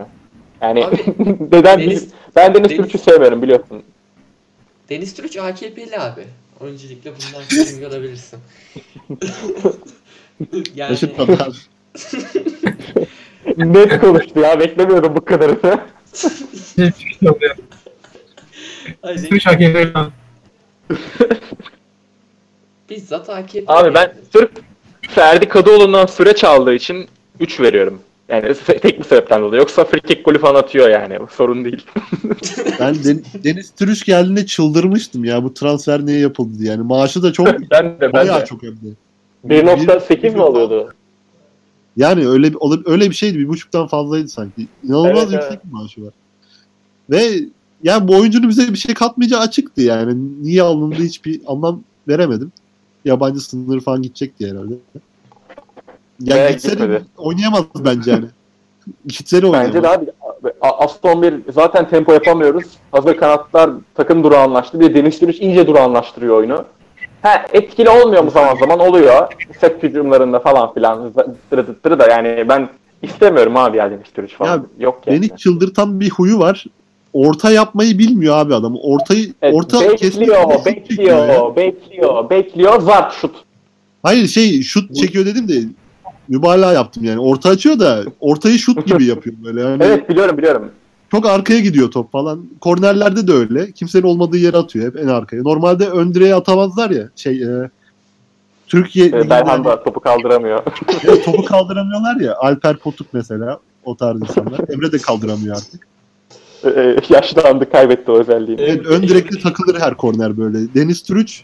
Yani Abi, <laughs> neden Deniz- ben Deniz, Deniz- Türüç'ü sevmiyorum biliyorsun. Deniz Türüç AKP'li abi. Öncelikle bundan kesin görebilirsin. <laughs> yani Tatar. <laughs> Net konuştu ya beklemiyordum bu kadarını. Şey, şey oluyor. Hadi, Üç hakemi bizzat AKP. Abi ben sırf Ferdi Kadıoğlu'ndan süre çaldığı için 3 veriyorum. Yani tek bir sebepten dolayı. Yoksa free kick golü falan atıyor yani. Sorun değil. <laughs> Ben Den- Deniz Türüş geldiğinde çıldırmıştım ya. Bu transfer niye yapıldı diye. Yani maaşı da çok <laughs> ben de ben bayağı de. çok hem de. 1.8 mi alıyordu? Yani öyle bir- öyle, bir şeydi. Bir buçuktan fazlaydı sanki. İnanılmaz Evet, yüksek bir maaşı var. Ve yani bu oyuncunun bize bir şey katmayacağı açıktı yani. Niye alındı hiçbir anlam veremedim. Yabancı sınırı falan gidecek diye herhalde. Ya Ve gitse de oynayamaz bence yani. <laughs> gitse de oynayamaz. Bence de abi Aston bir zaten tempo yapamıyoruz. Hazır kanatlar takım durağanlaştı. Bir de Deniz Türüç iyice durağanlaştırıyor oyunu. Ha etkili olmuyor mu zaman zaman oluyor. Set hücumlarında falan filan. Tırı tırı da yani ben istemiyorum abi ya Deniz Türüç falan. Yok yani. Beni çıldırtan bir huyu var. Orta yapmayı bilmiyor abi adam. Ortayı Evet, orta bekliyor, ya. bekliyor, bekliyor, bekliyor, zart şut. Hayır şey şut çekiyor dedim de mübalağa yaptım yani. Orta açıyor da ortayı şut gibi <laughs> yapıyor böyle. Yani Evet biliyorum biliyorum. Çok arkaya gidiyor top falan. Kornerlerde de öyle. Kimsenin olmadığı yere atıyor hep en arkaya. Normalde ön direğe atamazlar ya. Şey e, Türkiye Ligi'nde Belhanda topu kaldıramıyor. topu kaldıramıyorlar ya. Alper Potuk mesela o tarz insanlar. Emre de kaldıramıyor artık. Ee, Yaşlandı, kaybetti o özelliğini. Evet, ön direkte takılır her korner böyle. Deniz Türüç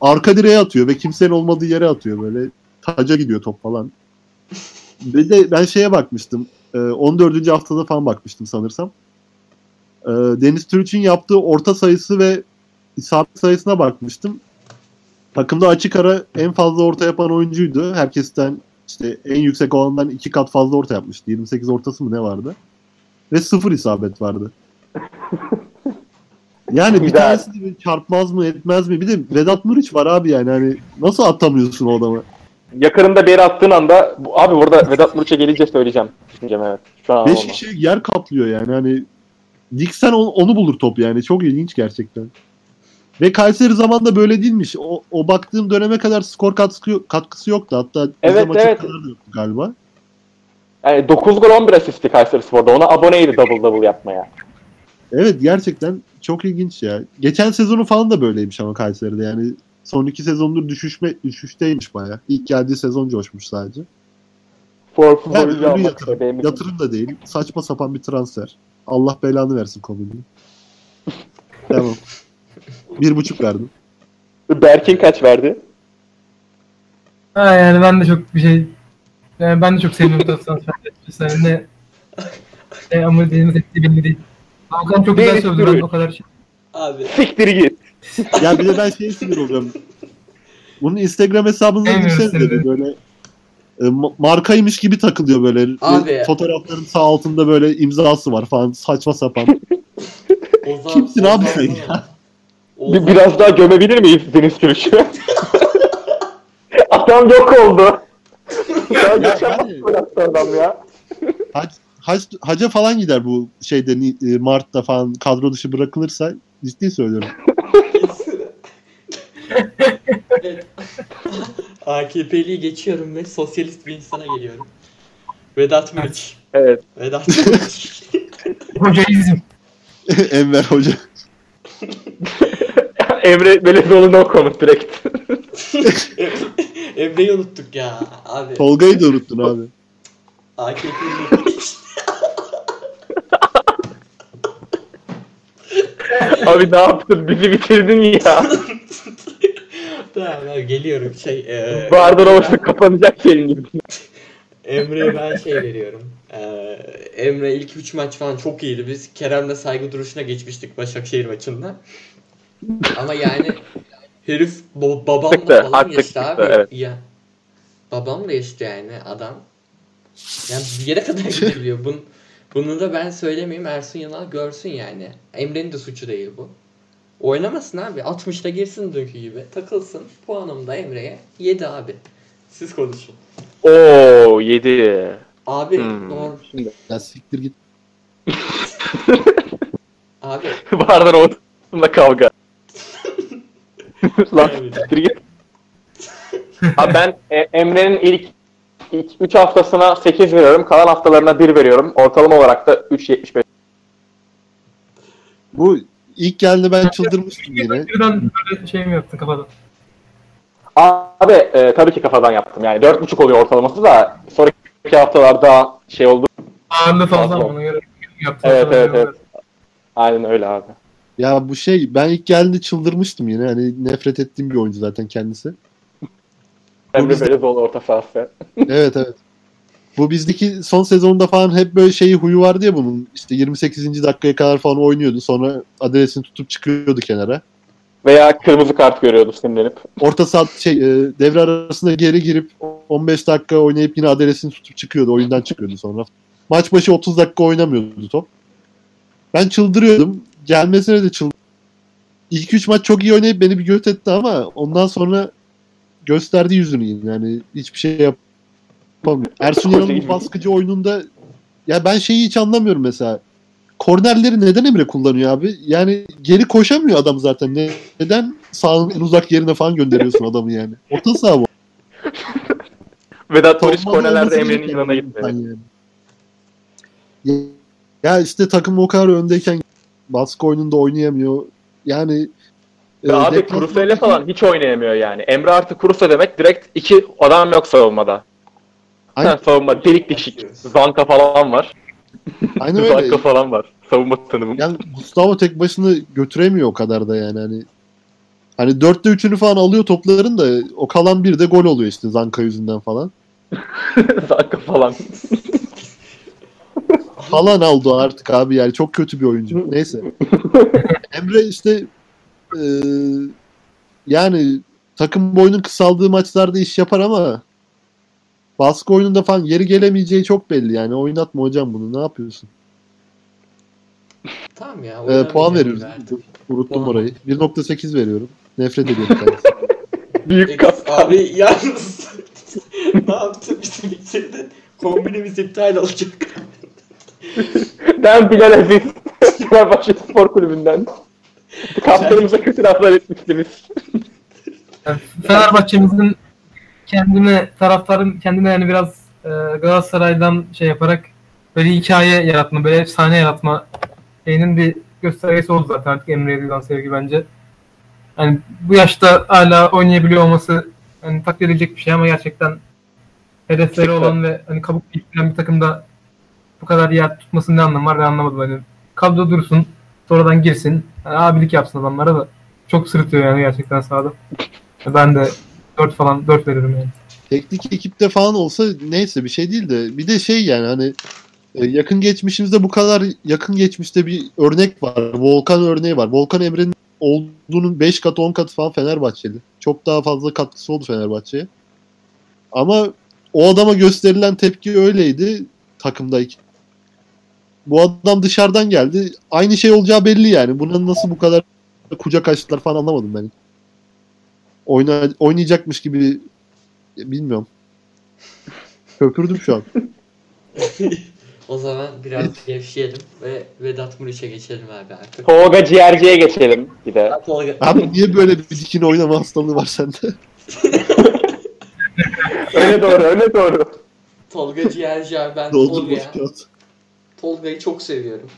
arka direğe atıyor ve kimsenin olmadığı yere atıyor böyle. Taca gidiyor top falan. Bir de ben şeye bakmıştım. e, 14. haftada falan bakmıştım sanırsam. E, Deniz Türüç'ün yaptığı orta sayısı ve isabet sayısına bakmıştım. Takımda açık ara en fazla orta yapan oyuncuydu. Herkesten işte en yüksek olandan iki kat fazla orta yapmıştı. 28 ortası mı ne vardı? Ve sıfır isabet vardı. Yani bir Güzel. tanesi de böyle çarpmaz mı etmez mi? Bir de Vedat Muriç var abi yani hani nasıl atamıyorsun o adamı? Yakınında bir yere attığın anda bu- abi burada Vedat Muriç'e gelince söyleyeceğim. Düşüneceğim evet. Şu an 5 olmaz. kişi yer kaplıyor yani hani Diksen onu, onu bulur top yani çok ilginç gerçekten. Ve Kayseri zamanında böyle değilmiş. O, o baktığım döneme kadar skor katkısı, katkısı yoktu. Hatta Evet, evet. kadar da yoktu galiba. Yani 9 gol 11 asisti Kayseri Spor'da. Ona aboneydi double double yapmaya. Evet gerçekten çok ilginç ya. Geçen sezonu falan da böyleymiş ama Kayseri'de yani son iki sezondur düşüşme, düşüşteymiş baya. İlk geldiği sezon coşmuş sadece. For Yani futbolcu ölü almak yatırım, istediğimiz- yatırım da değil. Saçma sapan bir transfer. Allah belanı versin komedinin. <laughs> tamam. Bir buçuk verdim. Berkin kaç verdi? Ha yani ben de çok bir şey yani ben de çok sevmiyorum bu transferleri. Ne ne ama dediğimiz ettiği belli değil. Hakan çok güzel söyledi ben o kadar şey. Abi Siktir git. <laughs> Ya bir de ben şey sinir oluyorum. Bunun Instagram hesabında Sevmiyorum bir şey seni. dedi böyle. e, ma- markaymış gibi takılıyor böyle. Abi. E, Fotoğrafların sağ altında böyle imzası var falan saçma sapan. <laughs> Ozan, Kimsin abi sen Ozan- ya? Ozan- Bir, biraz daha gömebilir miyiz Deniz Türüş'ü? <laughs> adam yok oldu. Daha geçen adam ya. Hac, hac, haca falan gider bu şeyde e, Mart'ta falan kadro dışı bırakılırsa ciddi söylüyorum. <laughs> evet. AKP'liyi geçiyorum ve sosyalist bir insana geliyorum. Vedat Muriç. Evet. Vedat Muriç. Hocaizm. <laughs> Enver Hoca. <laughs> Emre Belezoğlu no comment direkt. <laughs> Emre'yi unuttuk ya abi. Tolga'yı da unuttun abi. AKP'li <laughs> Abi ne yaptın? Bizi bitirdin ya. Tamam abi geliyorum şey. E, Bardır Ovası kapanacak şeyin gibi. Emre'ye ben şey veriyorum. Ee, Emre ilk 3 maç falan çok iyiydi. Biz Kerem'le saygı duruşuna geçmiştik Başakşehir maçında. Ama yani herif bo- babamla Çıktı, falan artık geçti çıktı, abi. evet. Ya. Babamla geçti yani adam. Yani bir yere <laughs> kadar gidebiliyor. Bun, bunu da ben söylemeyeyim Ersun Yanal görsün yani. Emre'nin de suçu değil bu. Oynamasın abi. 60'ta girsin dünkü gibi. Takılsın. Puanım da Emre'ye 7 abi. Siz konuşun. Oo 7. Abi Hmm. doğru. Şimdi Ya siktir git. Abi Bardır Ovası'nda kavga. <laughs> Lan siktir git. <laughs> Abi ben e, Emre'nin ilk 3 haftasına 8 veriyorum. Kalan haftalarına 1 veriyorum. Ortalama olarak da 3.75. Bu ilk geldi ben çıldırmıştım yine. Birden böyle şey mi yaptın kafada? Abi e, tabii ki kafadan yaptım. Yani 4.5 oluyor ortalaması da sonraki haftalarda şey oldu. Ağırlığı fazla ona göre yaptın. Evet evet evet. Aynen öyle abi. Ya bu şey ben ilk geldiğinde çıldırmıştım yine. Hani nefret ettiğim bir oyuncu zaten kendisi. Bizde- Belezoğlu orta sahası. <laughs> Evet evet. Bu bizdeki son sezonda falan hep böyle şeyi huyu vardı ya bunun. İşte 28. dakikaya kadar falan oynuyordu. Sonra adresini tutup çıkıyordu kenara. Veya kırmızı kart görüyordu sinirlenip. Orta saat şey e, devre arasında geri girip 15 dakika oynayıp yine adresini tutup çıkıyordu. Oyundan çıkıyordu sonra. Maç başı 30 dakika oynamıyordu top. Ben çıldırıyordum. Gelmesine de çıldır. İlk 3 maç çok iyi oynayıp beni bir göt etti ama ondan sonra gösterdi yüzünü yine. Yani hiçbir şey yapamıyor. Ersun Yanal'ın baskıcı oyununda ya ben şeyi hiç anlamıyorum mesela. Kornerleri neden Emre kullanıyor abi? Yani geri koşamıyor adam zaten. Ne- Neden sağın en uzak yerine falan gönderiyorsun adamı yani? Orta saha bu. <laughs> Vedat Savunmada kornerlerde Emre'nin yanına gitmedi. yani. Ya, ya işte takım o kadar öndeyken baskı oyununda oynayamıyor. Yani Ya e, abi Kurusa'yla falan hiç oynayamıyor yani. Emre artı Kurusa demek direkt iki adam yok savunmada. Aynen. Savunma delik deşik. Zanka falan var. Aynen <laughs> öyle. Zanka falan var. Savunma tanımım. Yani Gustavo tek başına götüremiyor o kadar da yani hani. Hani dörtte üçünü falan alıyor topların da o kalan bir de gol oluyor işte Zanka yüzünden falan. <laughs> Zanka falan. Falan aldı artık abi yani çok kötü bir oyuncu. Neyse. <laughs> Emre işte e, yani takım boyunun kısaldığı maçlarda iş yapar ama baskı oyununda falan yeri gelemeyeceği çok belli yani. Oynatma hocam bunu. Ne yapıyorsun? tamam ya. E, oynamayacağım puan veriyoruz. Unuttum orayı. 1.8 veriyorum. Nefret ediyorum <laughs> kendisi. Büyük kap. Abi yalnız <laughs> ne yaptın bizi bitirdin. Kombinimiz iptal olacak. <laughs> Ben Bilal Aziz. Fenerbahçe Spor Kulübü'nden. Kaptanımıza kötü laflar etmiştiniz. Fenerbahçe'mizin kendine taraftarın kendine yani biraz e, Galatasaray'dan şey yaparak böyle hikaye yaratma, böyle efsane yaratma şeyinin bir göstergesi oldu zaten artık Emre'ye duyulan sevgi bence. Yani bu yaşta hala oynayabiliyor olması hani takdir edilecek bir şey ama gerçekten hedefleri olan ve hani kabuk bir takımda bu kadar yer tutmasının ne anlamı var ben anlamadım. Hani kadro dursun, sonradan girsin, yani abilik yapsın adamlara da çok sırıtıyor yani gerçekten sahada. Ben de 4 falan 4 veririm yani. Teknik ekipte falan olsa neyse bir şey değil de bir de şey yani hani e, yakın geçmişimizde bu kadar yakın geçmişte bir örnek var. Volkan örneği var. Volkan Emre'nin olduğunun 5 katı 10 katı falan Fenerbahçeli. Çok daha fazla katkısı oldu Fenerbahçe'ye. Ama o adama gösterilen tepki öyleydi takımdayken. Bu adam dışarıdan geldi. Aynı şey olacağı belli yani. Buna nasıl bu kadar kucak açtılar falan anlamadım ben. Oyna, oynayacakmış gibi bilmiyorum. Köpürdüm şu an. <laughs> o zaman biraz <laughs> gevşeyelim ve Vedat Muriç'e geçelim abi artık. Tolga Ciğerci'ye geçelim bir de. Tolga, Abi niye böyle bir dikine oynama hastalığı var sende? <laughs> Öyle doğru, öyle doğru. Tolga Ciğerci abi ben kağıt. Tolga'yı çok seviyorum.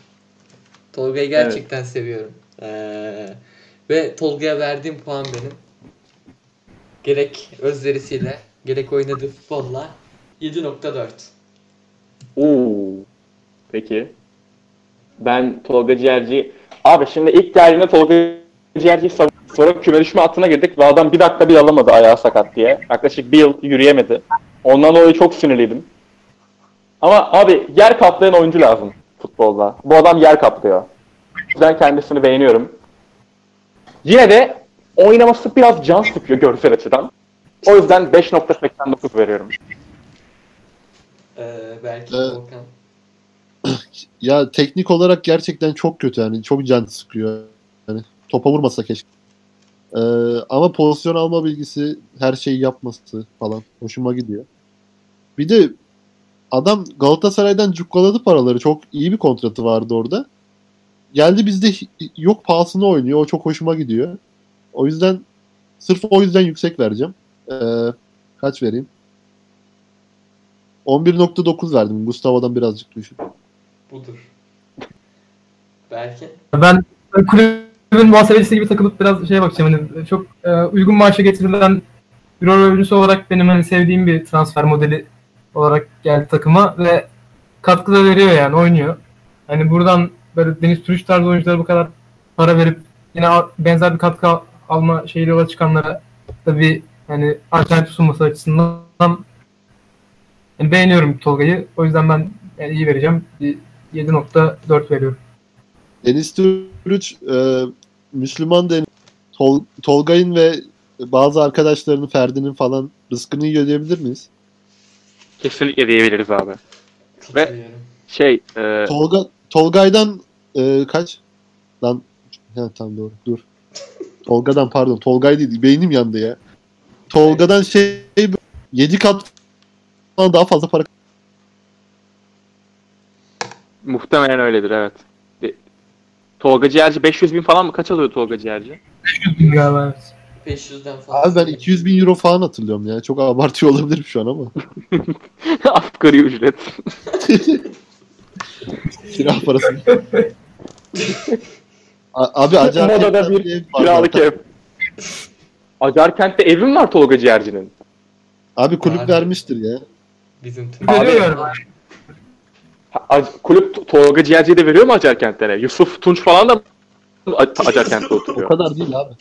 Tolga'yı gerçekten seviyorum. Ee, ve Tolga'ya verdiğim puan benim. Gerek özverisiyle, gerek oynadığı futbolla 7.4. Oo. Peki. Ben Tolga Ciğerci... Abi şimdi ilk geldiğinde Tolga Ciğerci'yi sav- sonra küme düşme hattına girdik ve adam bir dakika bir alamadı ayağı sakat diye. Yaklaşık bir yıl yürüyemedi. Ondan dolayı çok sinirliydim. Ama abi yer kaplayan oyuncu lazım futbolda. Bu adam yer kaplıyor. Ben kendisini beğeniyorum. Yine de oynaması biraz can sıkıyor görsel açıdan. O yüzden 5.89 veriyorum. Ee, belki Evet. Volkan. <clears throat> Ya teknik olarak gerçekten çok kötü yani. Çok can sıkıyor. Yani topa vurmasa keşke. Ee, ama pozisyon alma bilgisi, her şeyi yapması falan hoşuma gidiyor. Bir de adam Galatasaray'dan cukkaladı paraları. Çok iyi bir kontratı vardı orada. Geldi bizde yok pahasına oynuyor. O çok hoşuma gidiyor. O yüzden sırf o yüzden yüksek vereceğim. Ee, kaç vereyim? 11.9 verdim. Gustavo'dan birazcık düşük. Budur. Belki. Ben kulübün muhasebecisi gibi takılıp biraz şeye bakacağım. Hani çok e, uygun maaşa getirilen bir rol oyuncusu olarak benim hani sevdiğim bir transfer modeli olarak geldi takıma ve katkı da veriyor yani oynuyor. Hani buradan böyle Deniz Türüç tarzı oyunculara bu kadar para verip yine benzer bir katkı al- alma şeyiyle yola çıkanlara da bir hani alternatif sunması açısından yani beğeniyorum Tolga'yı. O yüzden ben yani iyi vereceğim. Bir 7.4 veriyorum. Deniz Türüç e, Müslüman Deniz Tol, Tolgay'ın ve bazı arkadaşlarının Ferdi'nin falan rızkını yiyor diyebilir miyiz? Kesinlikle diyebiliriz abi. Katılıyorum. Şey, e, Tolga Tolgay'dan e, kaç? Lan ha, tamam doğru. Dur. Tolga'dan pardon. Tolgay değil. Beynim yandı ya. Tolga'dan şey 7 kat falan daha fazla para muhtemelen öyledir evet. E, Tolga Ciğerci 500 bin falan mı? Kaç alıyor Tolga Ciğerci? 100 bin galiba evet. 500'den fazla. Abi ben 200 bin euro falan hatırlıyorum ya. Çok abartıyor olabilirim şu an ama. <laughs> Asgari ücret. <laughs> Kira parası. A- Abi acayip Modada bir ev var Kiralık zaten. ev. Acarkent'te evim var Tolga Ciğerci'nin. Abi kulüp Abi. vermiştir ya. Bizim tüm. Ha, Ac- Kulüp Tolga Ciğerci'ye de veriyor mu Acarkent'te? ne? Yusuf Tunç falan da A- Acarkent'te O oturuyor. kadar değil abi.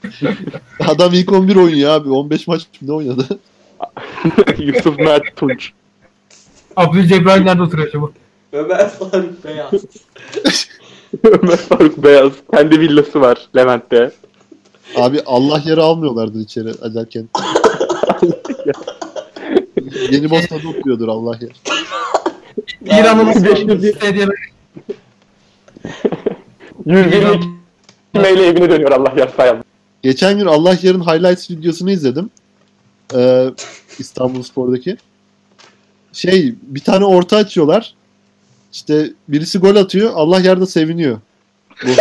<laughs> Adam ilk 11 oynuyor abi. 15 maç ne oynadı? <laughs> Yusuf Mert Tunç. Abdülcebrail nerede oturuyor acaba? Ömer Faruk Beyaz. Ömer Faruk Beyaz. Kendi villası var Levent'te. Abi Allah yeri almıyorlardı içeri acarken. <laughs> Yeni Bosna'da oturuyordur Allah yer. İran'ın hediyeler. 120 meyle evine dönüyor Allah yarsa Geçen gün Allah yarın highlights videosunu izledim. Ee, İstanbul Spor'daki. Şey bir tane orta açıyorlar. İşte birisi gol atıyor. Allah yerde seviniyor. Bu. <laughs>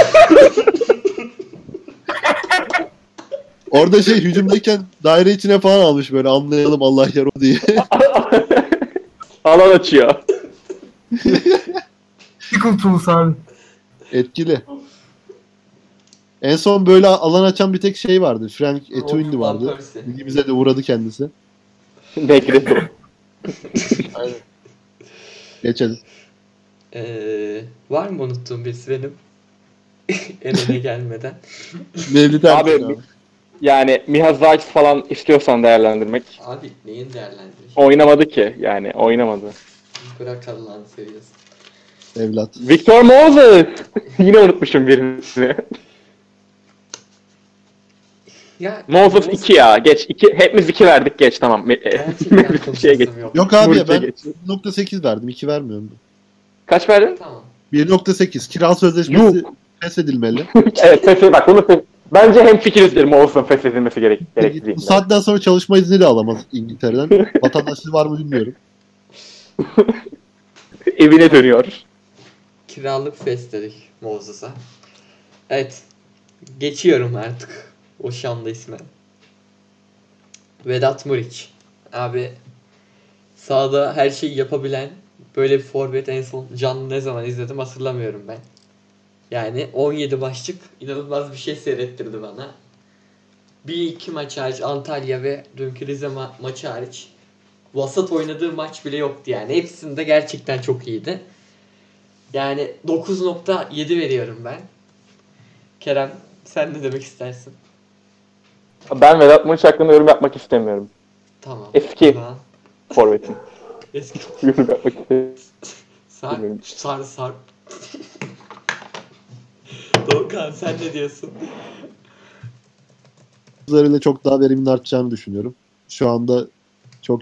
Orada şey hücumdayken daire içine falan almış böyle anlayalım Allah yer o diye. <laughs> Alan açıyor. Tickled Tools abi. Etkili. En son böyle alan açan bir tek şey vardı. Frank Etuindi vardı. Persie. Ligimize de uğradı kendisi. <laughs> Bekledim. <laughs> Geçelim. Ee, var mı unuttuğum birisi benim? <laughs> en öne gelmeden. Mevlüt Abi, abi. Yani Miha Zayt falan istiyorsan değerlendirmek. Abi neyin değerlendirir? Oynamadı ki yani oynamadı. Bırak Allah'ını seviyorsun. Evlat. Victor Moses. Yine unutmuşum birini. Ya Moses 2 ya. Geç. 2 hepimiz 2 verdik geç tamam. Me- Gerçekten <laughs> şeye geç. yok. Yok abi ya ben geç. 1.8 verdim. 2 vermiyorum. Kaç verdin? Tamam. 1.8 kira sözleşmesi feshedilmeli. <laughs> evet fes bak bunu Bence hem fikirizdir Moses'ın feshedilmesi gerek Bu gerektiğinde. saatten sonra çalışma izni de alamaz İngiltere'den. <laughs> Vatandaşlığı var mı bilmiyorum. Evine dönüyor. Kiralık fest dedik Moses'a. Evet. Geçiyorum artık o şanlı isme. Vedat Muriç. Abi sahada her şeyi yapabilen böyle bir forvet en son canlı ne zaman izledim hatırlamıyorum ben. Yani 17 başlık inanılmaz bir şey seyrettirdi bana. Bir iki maç hariç Antalya ve dünkü Rize ma- maçı hariç vasat oynadığı maç bile yoktu yani. Hepsinde gerçekten çok iyiydi. Yani 9.7 veriyorum ben. Kerem sen ne demek istersin? Ben Vedat Muriç hakkında yorum yapmak istemiyorum. Tamam. Eski. O zaman Forvet'in. <laughs> Eski. yorum yapmak istemiyorum. Sar, Bilmiyorum. sar, sar. <laughs> Doğukan sen ne diyorsun? Üzerinde çok daha verimin artacağını düşünüyorum. Şu anda çok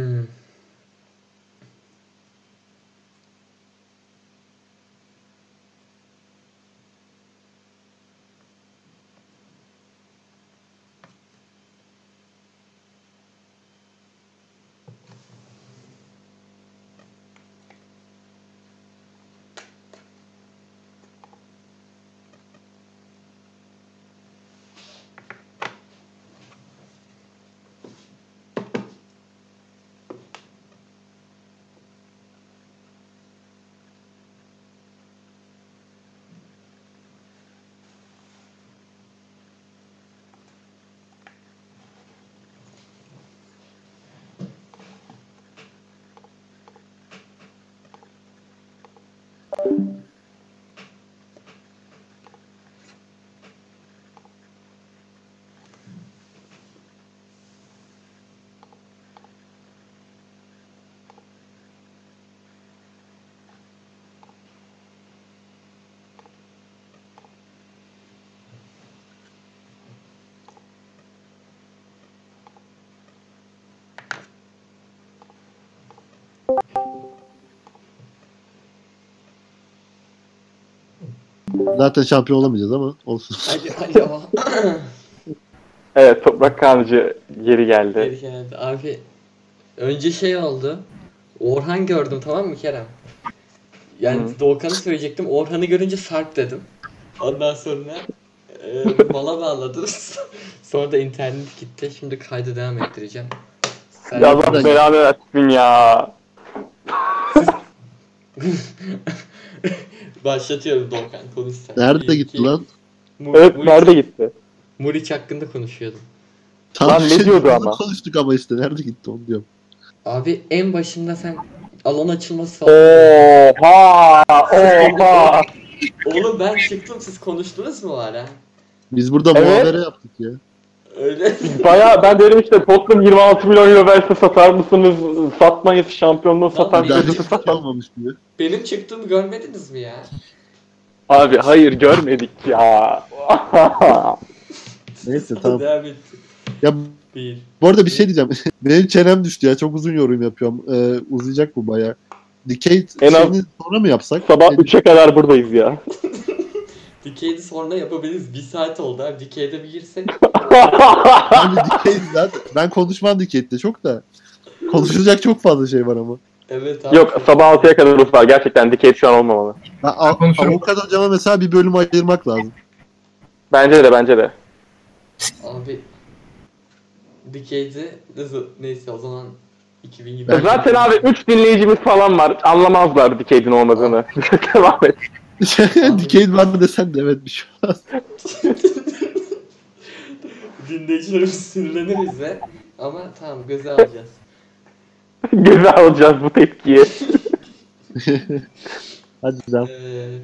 zaten şampiyon olamayacağız ama olsun. Hadi hadi ama. <laughs> Evet Toprak Kanıcı geri geldi. Geri geldi. Abi önce şey oldu. Orhan gördüm tamam mı Kerem? Yani Hı. Doğukan'ı söyleyecektim. Orhan'ı görünce Sarp dedim. Ondan sonra e, mala bağladım. <laughs> sonra da internet gitti. Şimdi kaydı devam ettireceğim. Sen- Ya Allah belanı versin ya. <laughs> Başlatıyorum Doğukan konuş sen. Nerede Bir, gitti iki- lan? Mu- Evet Muriç- nerede gitti? Muriç hakkında konuşuyordum. Tam ne şey diyordu bunu ama? Konuştuk ama işte nerede gitti onu diyorum. Abi en başında sen alan açılması falan. Oha! Oha! Oğlum ben çıktım siz konuştunuz mu hala? Biz burada Evet. muhabere yaptık ya. Öyle. <laughs> Baya ben dedim işte Tottenham 26 milyon euro verse satar mısınız? Satmayız şampiyonluğu satar Daha mısınız? diye. Benim çıktığımı görmediniz mi ya? Abi hayır görmedik ya. <laughs> Neyse tamam. Devam et. Ya Bir. bu arada bir şey diyeceğim. <laughs> Benim çenem düştü ya. Çok uzun yorum yapıyorum. Ee, uzayacak bu baya. Decade En az- şeyini sonra mı yapsak? Sabah Ne- 3'e kadar buradayız ya. Decade'i sonra yapabiliriz. Bir saat oldu abi. Decade'e bir girsek. <laughs> Abi Decade zaten ben konuşmam Decade'de çok da. Konuşulacak çok fazla şey var ama. Evet abi. Yok sabah 6'ya kadar var. Gerçekten Decade şu an olmamalı. Ben, a- konuşurum. avukat hocama mesela bir bölüm ayırmak lazım. Bence de bence de. Abi. Decade'i nasıl? Neyse o zaman 2020. Ben- Zaten abi 3 dinleyicimiz falan var. Anlamazlar Decade'in olmadığını. <laughs> Devam et. <laughs> Decade var mı desen de evet bir şey olmaz. <laughs> Dinleyicilerimiz sinirleniriz ve ama tamam göze alacağız. <laughs> Göze alacağız bu tepkiyi. Hadi devam. Ee,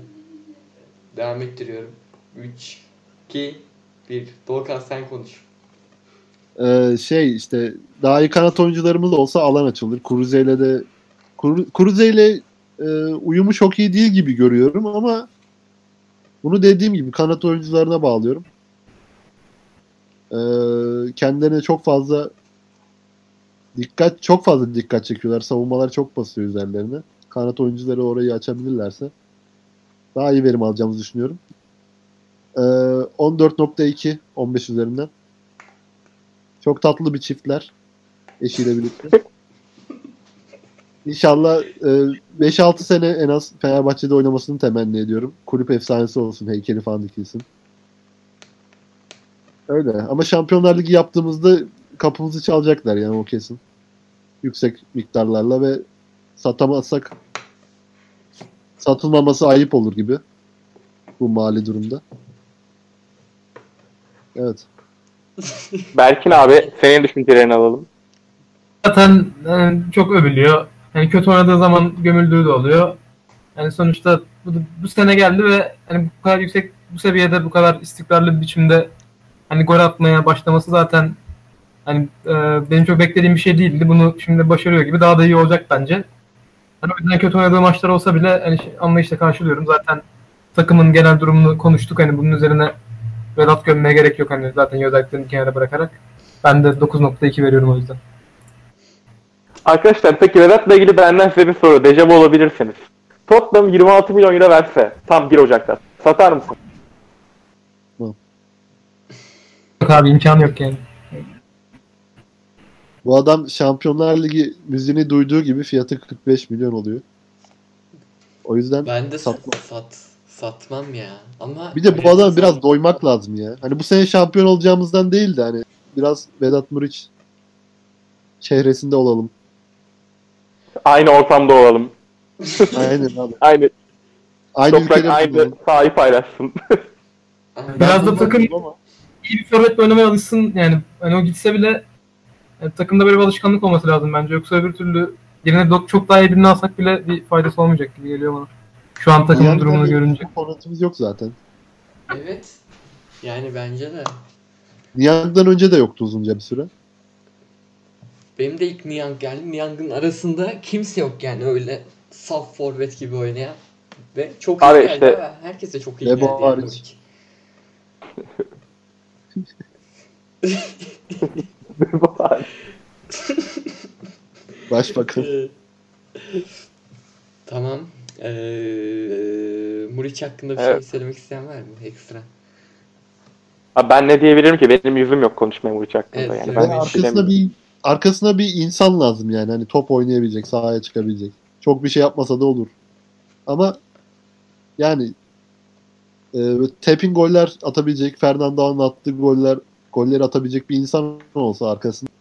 devam ettiriyorum. 3, 2, 1. Doğukan sen konuş. Ee, şey işte daha iyi kanat oyuncularımız olsa alan açılır. Kuruze ile de Kur- Kuruze ile e, uyumu çok iyi değil gibi görüyorum ama bunu dediğim gibi kanat oyuncularına bağlıyorum. Ee, kendilerine çok fazla dikkat çok fazla dikkat çekiyorlar. Savunmalar çok basıyor üzerlerine. Kanat oyuncuları orayı açabilirlerse daha iyi verim alacağımızı düşünüyorum. Ee, 14.2 15 üzerinden. Çok tatlı bir çiftler. Eşiyle birlikte. İnşallah e, 5-6 sene en az Fenerbahçe'de oynamasını temenni ediyorum. Kulüp efsanesi olsun, heykeli falan dikilsin. Öyle. Ama Şampiyonlar Ligi yaptığımızda kapımızı çalacaklar yani o kesin. Yüksek miktarlarla ve satamazsak satılmaması ayıp olur gibi bu mali durumda. Evet. Berkin abi senin düşüncelerini alalım. Zaten yani çok övülüyor. Yani kötü oynadığı zaman gömüldüğü de oluyor. Yani sonuçta bu, bu sene geldi ve hani bu kadar yüksek bu seviyede bu kadar istikrarlı bir biçimde hani gol atmaya başlaması zaten hani e, benim çok beklediğim bir şey değildi. Bunu şimdi başarıyor gibi daha da iyi olacak bence. Hani o yüzden kötü oynadığı maçlar olsa bile hani şey- anlayışla karşılıyorum. Zaten takımın genel durumunu konuştuk. Hani bunun üzerine Vedat gömmeye gerek yok. Hani zaten özelliklerini kenara bırakarak. Ben de 9.2 veriyorum o yüzden. Arkadaşlar peki Vedat'la ilgili benden size bir soru. Dejavu olabilirsiniz. Tottenham 26 milyon euro verse tam 1 Ocak'ta satar mısın? Yok abi imkanı yok yani. Bu adam Şampiyonlar Ligi müziğini duyduğu gibi fiyatı 45 milyon oluyor. O yüzden Ben de Satma. sat, sat satmam ya. Ama bir de bu adam biraz doymak lazım ya. Hani bu sene şampiyon olacağımızdan değil de hani biraz Vedat Muriç çehresinde olalım. Aynı ortamda olalım. Aynen abi. Aynı Aynı toprak ülkede aynı bulunalım. sahayı paylaşsın. <laughs> Biraz da takım- ama İyi bir forvetle oynamaya alışsın. Yani hani o gitse bile yani takımda böyle bir alışkanlık olması lazım bence. Yoksa öbür türlü yerine çok daha iyi birini alsak bile bir faydası olmayacak gibi geliyor bana. Şu an takımın Niang'dan durumunu görünce. Forvetimiz yok zaten. Evet. Yani bence de. Niang'dan önce de yoktu uzunca bir süre. Benim de ilk Niang geldi. Niang'ın arasında kimse yok yani öyle saf forvet gibi oynayan. Ve çok iyi Abi geldi. işte-. Herkese çok iyi Lebo geldi. Yani. hariç. <laughs> Başbakan. Ee, tamam. Ee, Muriç hakkında bir şey Evet. söylemek isteyen var mı? Ekstra. Abi ben ne diyebilirim ki? Benim yüzüm yok konuşmaya Vuruç hakkında. Evet, yani ben şey demiyorum. bir arkasına bir insan lazım yani. Hani top oynayabilecek, sahaya çıkabilecek. Çok bir şey yapmasa da olur. Ama yani e, tapping goller atabilecek, Fernando'nun attığı goller golleri atabilecek bir insan olsa arkasında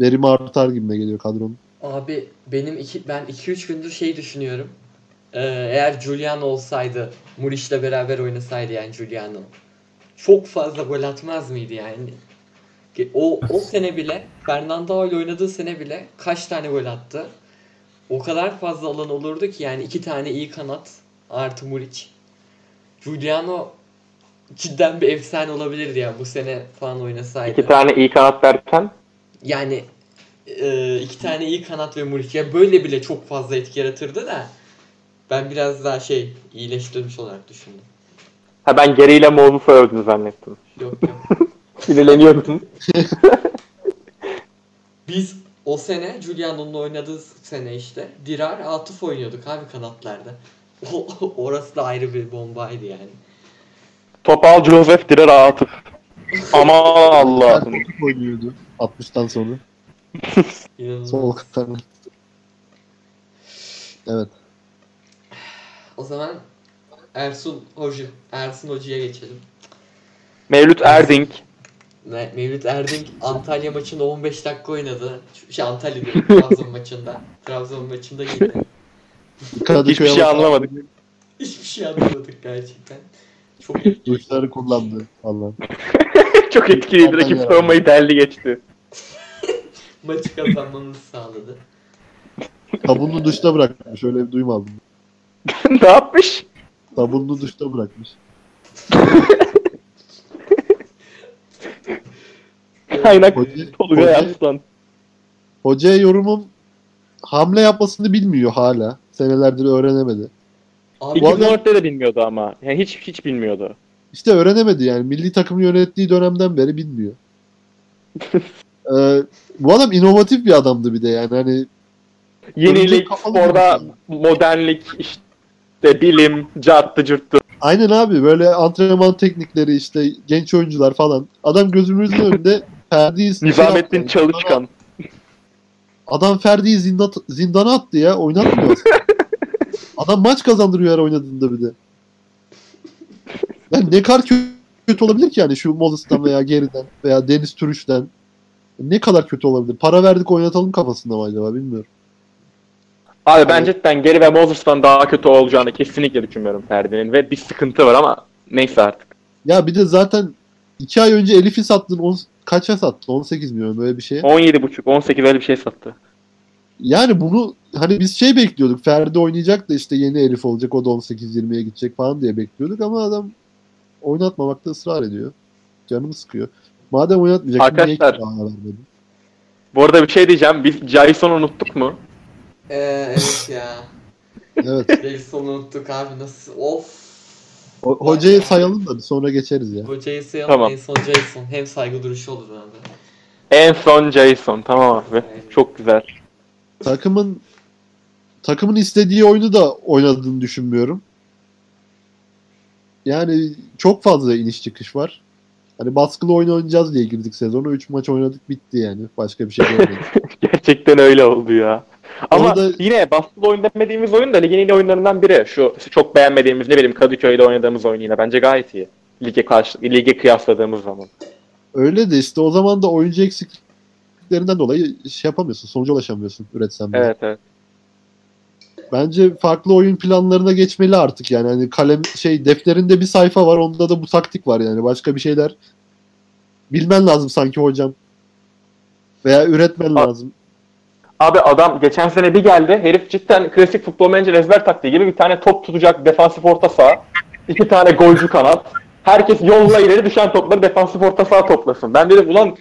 verimi artar gibime geliyor kadronun. Abi benim iki, ben 2-3 gündür şey düşünüyorum. Ee, eğer Giuliano olsaydı, Muriç'le beraber oynasaydı yani Giuliano. Çok fazla gol atmaz mıydı yani? O, o sene bile, Fernando ile oynadığı sene bile kaç tane gol attı? O kadar fazla alan olurdu ki yani iki tane iyi kanat artı Muriç. Giuliano cidden bir efsane olabilirdi ya bu sene falan oynasaydı. İki tane iyi kanat derken Yani e, iki tane iyi kanat ve Muriç. Ya böyle bile çok fazla etki yaratırdı da ben biraz daha şey iyileştirilmiş olarak düşündüm. ha ben geriyle Moses'u övdün zannettim. Yok yok. <laughs> Sinirleniyordun. <laughs> Biz o sene Giuliano'nun oynadığı sene işte Dirar Atıf oynuyorduk abi kanatlarda. O, orası da ayrı bir bombaydı yani. Topal Joseph Direr Atıf. Aman Allah'ım. Koltuk oynuyordu 60'tan sonra. <laughs> İnanılmaz. Sol kanat. Evet. O zaman Ersun Hoca, Ersun Hoca'ya geçelim. Mevlüt Erding. Me- Mevlüt Erding Antalya maçında 15 dakika oynadı. Şu- Şey Antalya diyorum, <laughs> Trabzon maçında. Trabzon maçında girdi. Hiçbir şey bak- anlamadık. Hiçbir şey anlamadık gerçekten. Çok. Duşları kullandı. Allah. <laughs> Çok etkiliydi. Rakip Antalya. savunmayı deldi geçti. <laughs> maçı kazanmamızı sağladı. Sabunlu duşta bırakmış. Öyle bir duymadım. ne yapmış? Sabunlu duşta bırakmış. <laughs> Kaynak Hoca- Tolga hoca- Yapsan. Hocaya yorumum hamle yapmasını bilmiyor hala. Senelerdir öğrenemedi. Abi Bu adam- 2014'te de bilmiyordu ama. Yani hiç hiç bilmiyordu. İşte öğrenemedi yani. Milli takımı yönettiği dönemden beri bilmiyor. <laughs> Ee, bu adam inovatif bir adamdı bir de yani. Hani Yenilik, kafalı sporda bir- modernlik, işte bilim, carttı cırttı. aynen abi böyle antrenman teknikleri işte genç oyuncular falan. Adam gözümüzün önünde Ferdi'yi şey Nizamettin yaptı. Çalışkan. Adam Ferdi'yi zindan, zindana attı ya. Oynatmıyor. <laughs> Adam maç kazandırıyor her oynadığında bir de. Yani ne kadar kö- kötü olabilir ki yani şu Mollis'tan veya geriden veya Deniz Türüş'ten. Ne kadar kötü olabilir? Para verdik oynatalım kafasında mı acaba bilmiyorum. Abi ben cidden Geri ve Moses'tan daha kötü olacağını kesinlikle düşünmüyorum Ferdi'nin ve bir sıkıntı var ama neyse artık. Ya bir de zaten iki ay önce Elif'i sattın. Kaça sattın? 18 milyon böyle bir şeye. 17,5 18 öyle bir şey sattı. Yani bunu hani biz şey bekliyorduk. Ferdi oynayacak da işte yeni Elif olacak. O da 18-20'ye gidecek falan diye bekliyorduk ama adam oynatmamakta ısrar ediyor. Canımı sıkıyor. Madem oynatmayacak niye Arkadaşlar- kiraya vermedin? Bu arada bir şey diyeceğim. Biz Jason'u unuttuk mu? Ee, evet ya. Evet. Jason'u unuttuk abi nasıl? Of. O- hocayı sayalım da bir sonra geçeriz ya. Hocayı sayalım Tamam. en son Jason. Hem saygı duruşu olur abi. En son Jason. Tamam abi. Evet. Çok güzel. Takımın takımın istediği oyunu da oynadığını düşünmüyorum. Yani çok fazla iniş çıkış var. Hani baskılı oyun oynayacağız diye girdik sezona. 3 maç oynadık bitti yani. Başka bir şey görmedik. <laughs> Gerçekten öyle oldu ya. Ama Orada- yine basketbol oyun demediğimiz oyun da ligin iyi oyunlarından biri. Şu çok beğenmediğimiz ne bileyim Kadıköy'de oynadığımız oyun yine bence gayet iyi. Lige karşı lige kıyasladığımız zaman. Öyle de işte o zaman da oyuncu eksikliklerinden dolayı şey yapamıyorsun. Sonuca ulaşamıyorsun üretsen bile. Evet evet. Bence farklı oyun planlarına geçmeli artık yani. Hani kalem şey defterinde bir sayfa var. Onda da bu taktik var yani. Başka bir şeyler bilmen lazım sanki hocam. Veya üretmen A- lazım. Abi adam geçen sene bir geldi. Herif cidden klasik futbol menajer ezber taktiği gibi bir tane top tutacak defansif orta saha. iki tane golcü kanat. Herkes yolla ileri düşen topları defansif orta saha toplasın. Ben dedim ulan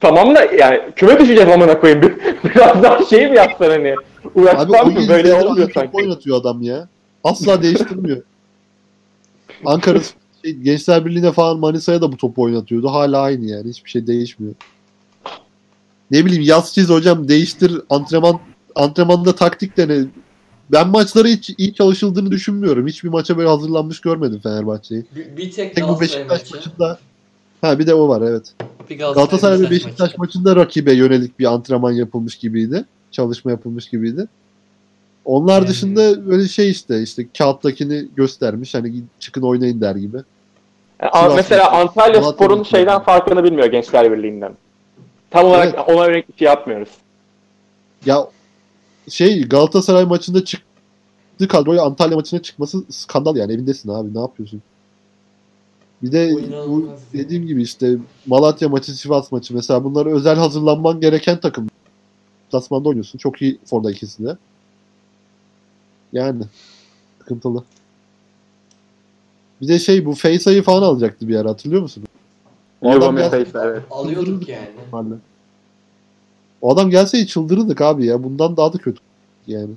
tamam da yani küme düşeceğiz amına koyayım. Bir, <laughs> biraz daha şey mi yapsan hani? Uğraşmam mı? Böyle olmuyor sanki. oynatıyor adam ya. Asla değiştirmiyor. Ankara şey, <laughs> Gençler Birliği'ne falan Manisa'ya da bu topu oynatıyordu. Hala aynı yani. Hiçbir şey değişmiyor. Ne bileyim yaz çiz hocam değiştir antrenman antrenmanda taktik dene. Ben maçları hiç iyi çalışıldığını düşünmüyorum. Hiçbir maça böyle hazırlanmış görmedim Fenerbahçe'yi. Bir, bir tek Tek bu Galatasaray Beşiktaş maçı. maçında Ha bir de o var evet. Bir Galatasaray ve Beşiktaş Beşiktaş maçı. maçında rakibe yönelik bir antrenman yapılmış gibiydi. Çalışma yapılmış gibiydi. Onlar Yani- dışında böyle şey işte işte kağıttakini göstermiş hani çıkın oynayın der gibi. Yani Sivas mesela. Antalya Spor'un şeyden farkını bilmiyor Gençler Birliği'nden. Tam olarak ona yönelik bir şey yapmıyoruz. Ya şey Galatasaray maçında çıktı kadroyu Antalya maçına çıkması skandal yani evindesin abi ne yapıyorsun? Bir de Bu dediğim gibi işte Malatya maçı, Sivas maçı mesela bunlar özel hazırlanman gereken takım. Tasmanda oynuyorsun. Çok iyi formda ikisi de. Yani sıkıntılı. Bir de şey bu Faysa'yı falan alacaktı bir ara hatırlıyor musun? O adam gelse- evet. Alıyorduk yani. Normalde. O adam gelse çıldırırdık abi ya. Bundan daha da kötü yani.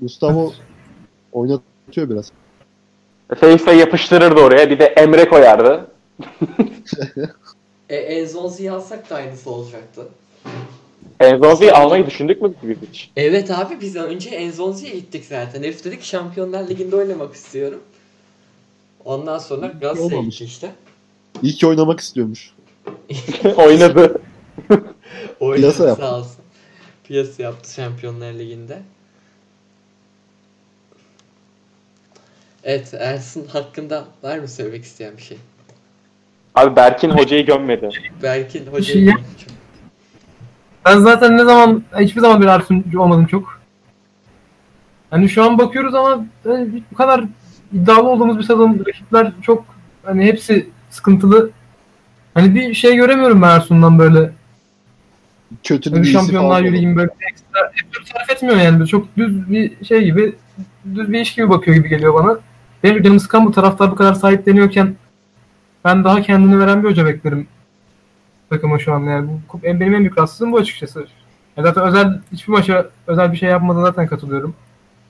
Gustavo <laughs> oynatıyor biraz. Face'e yapıştırırdı oraya. Bir de Emre koyardı. <laughs> E, Enzonzi'yi alsak da aynısı olacaktı. Enzonzi'yi almayı düşündük mü biz hiç? Evet abi biz önce Enzonzi'ye gittik zaten. Herif dedik Şampiyonlar Ligi'nde oynamak istiyorum. Ondan sonra Galatasaray'a gitti işte. İyi ki oynamak istiyormuş. <laughs> Oynadı. <laughs> Oynadı Piyasa yaptı. sağ olsun. Piyasa yaptı Şampiyonlar Ligi'nde. Evet Ersin hakkında var mı söylemek isteyen bir şey? Abi Berkin hocayı gömmedi. Berkin şey hocayı yap- Ben zaten ne zaman hiçbir zaman bir Arsenal'ci olmadım çok. Hani şu an bakıyoruz ama hani bu kadar iddialı olduğumuz bir sezon rakipler çok hani hepsi sıkıntılı. Hani bir şey göremiyorum ben Ersun'dan böyle. Hani iyisi şampiyonlar yürüyeyim böyle ekstra efor sarf etmiyor yani. Böyle Çok düz bir şey gibi düz bir iş gibi bakıyor gibi geliyor bana. Benim canım sıkan bu taraftar bu kadar sahipleniyorken ben daha kendini veren bir hoca beklerim takıma şu an yani. Bu, benim en büyük rahatsızlığım bu açıkçası. Ya zaten özel hiçbir maça özel bir şey yapmadan zaten katılıyorum.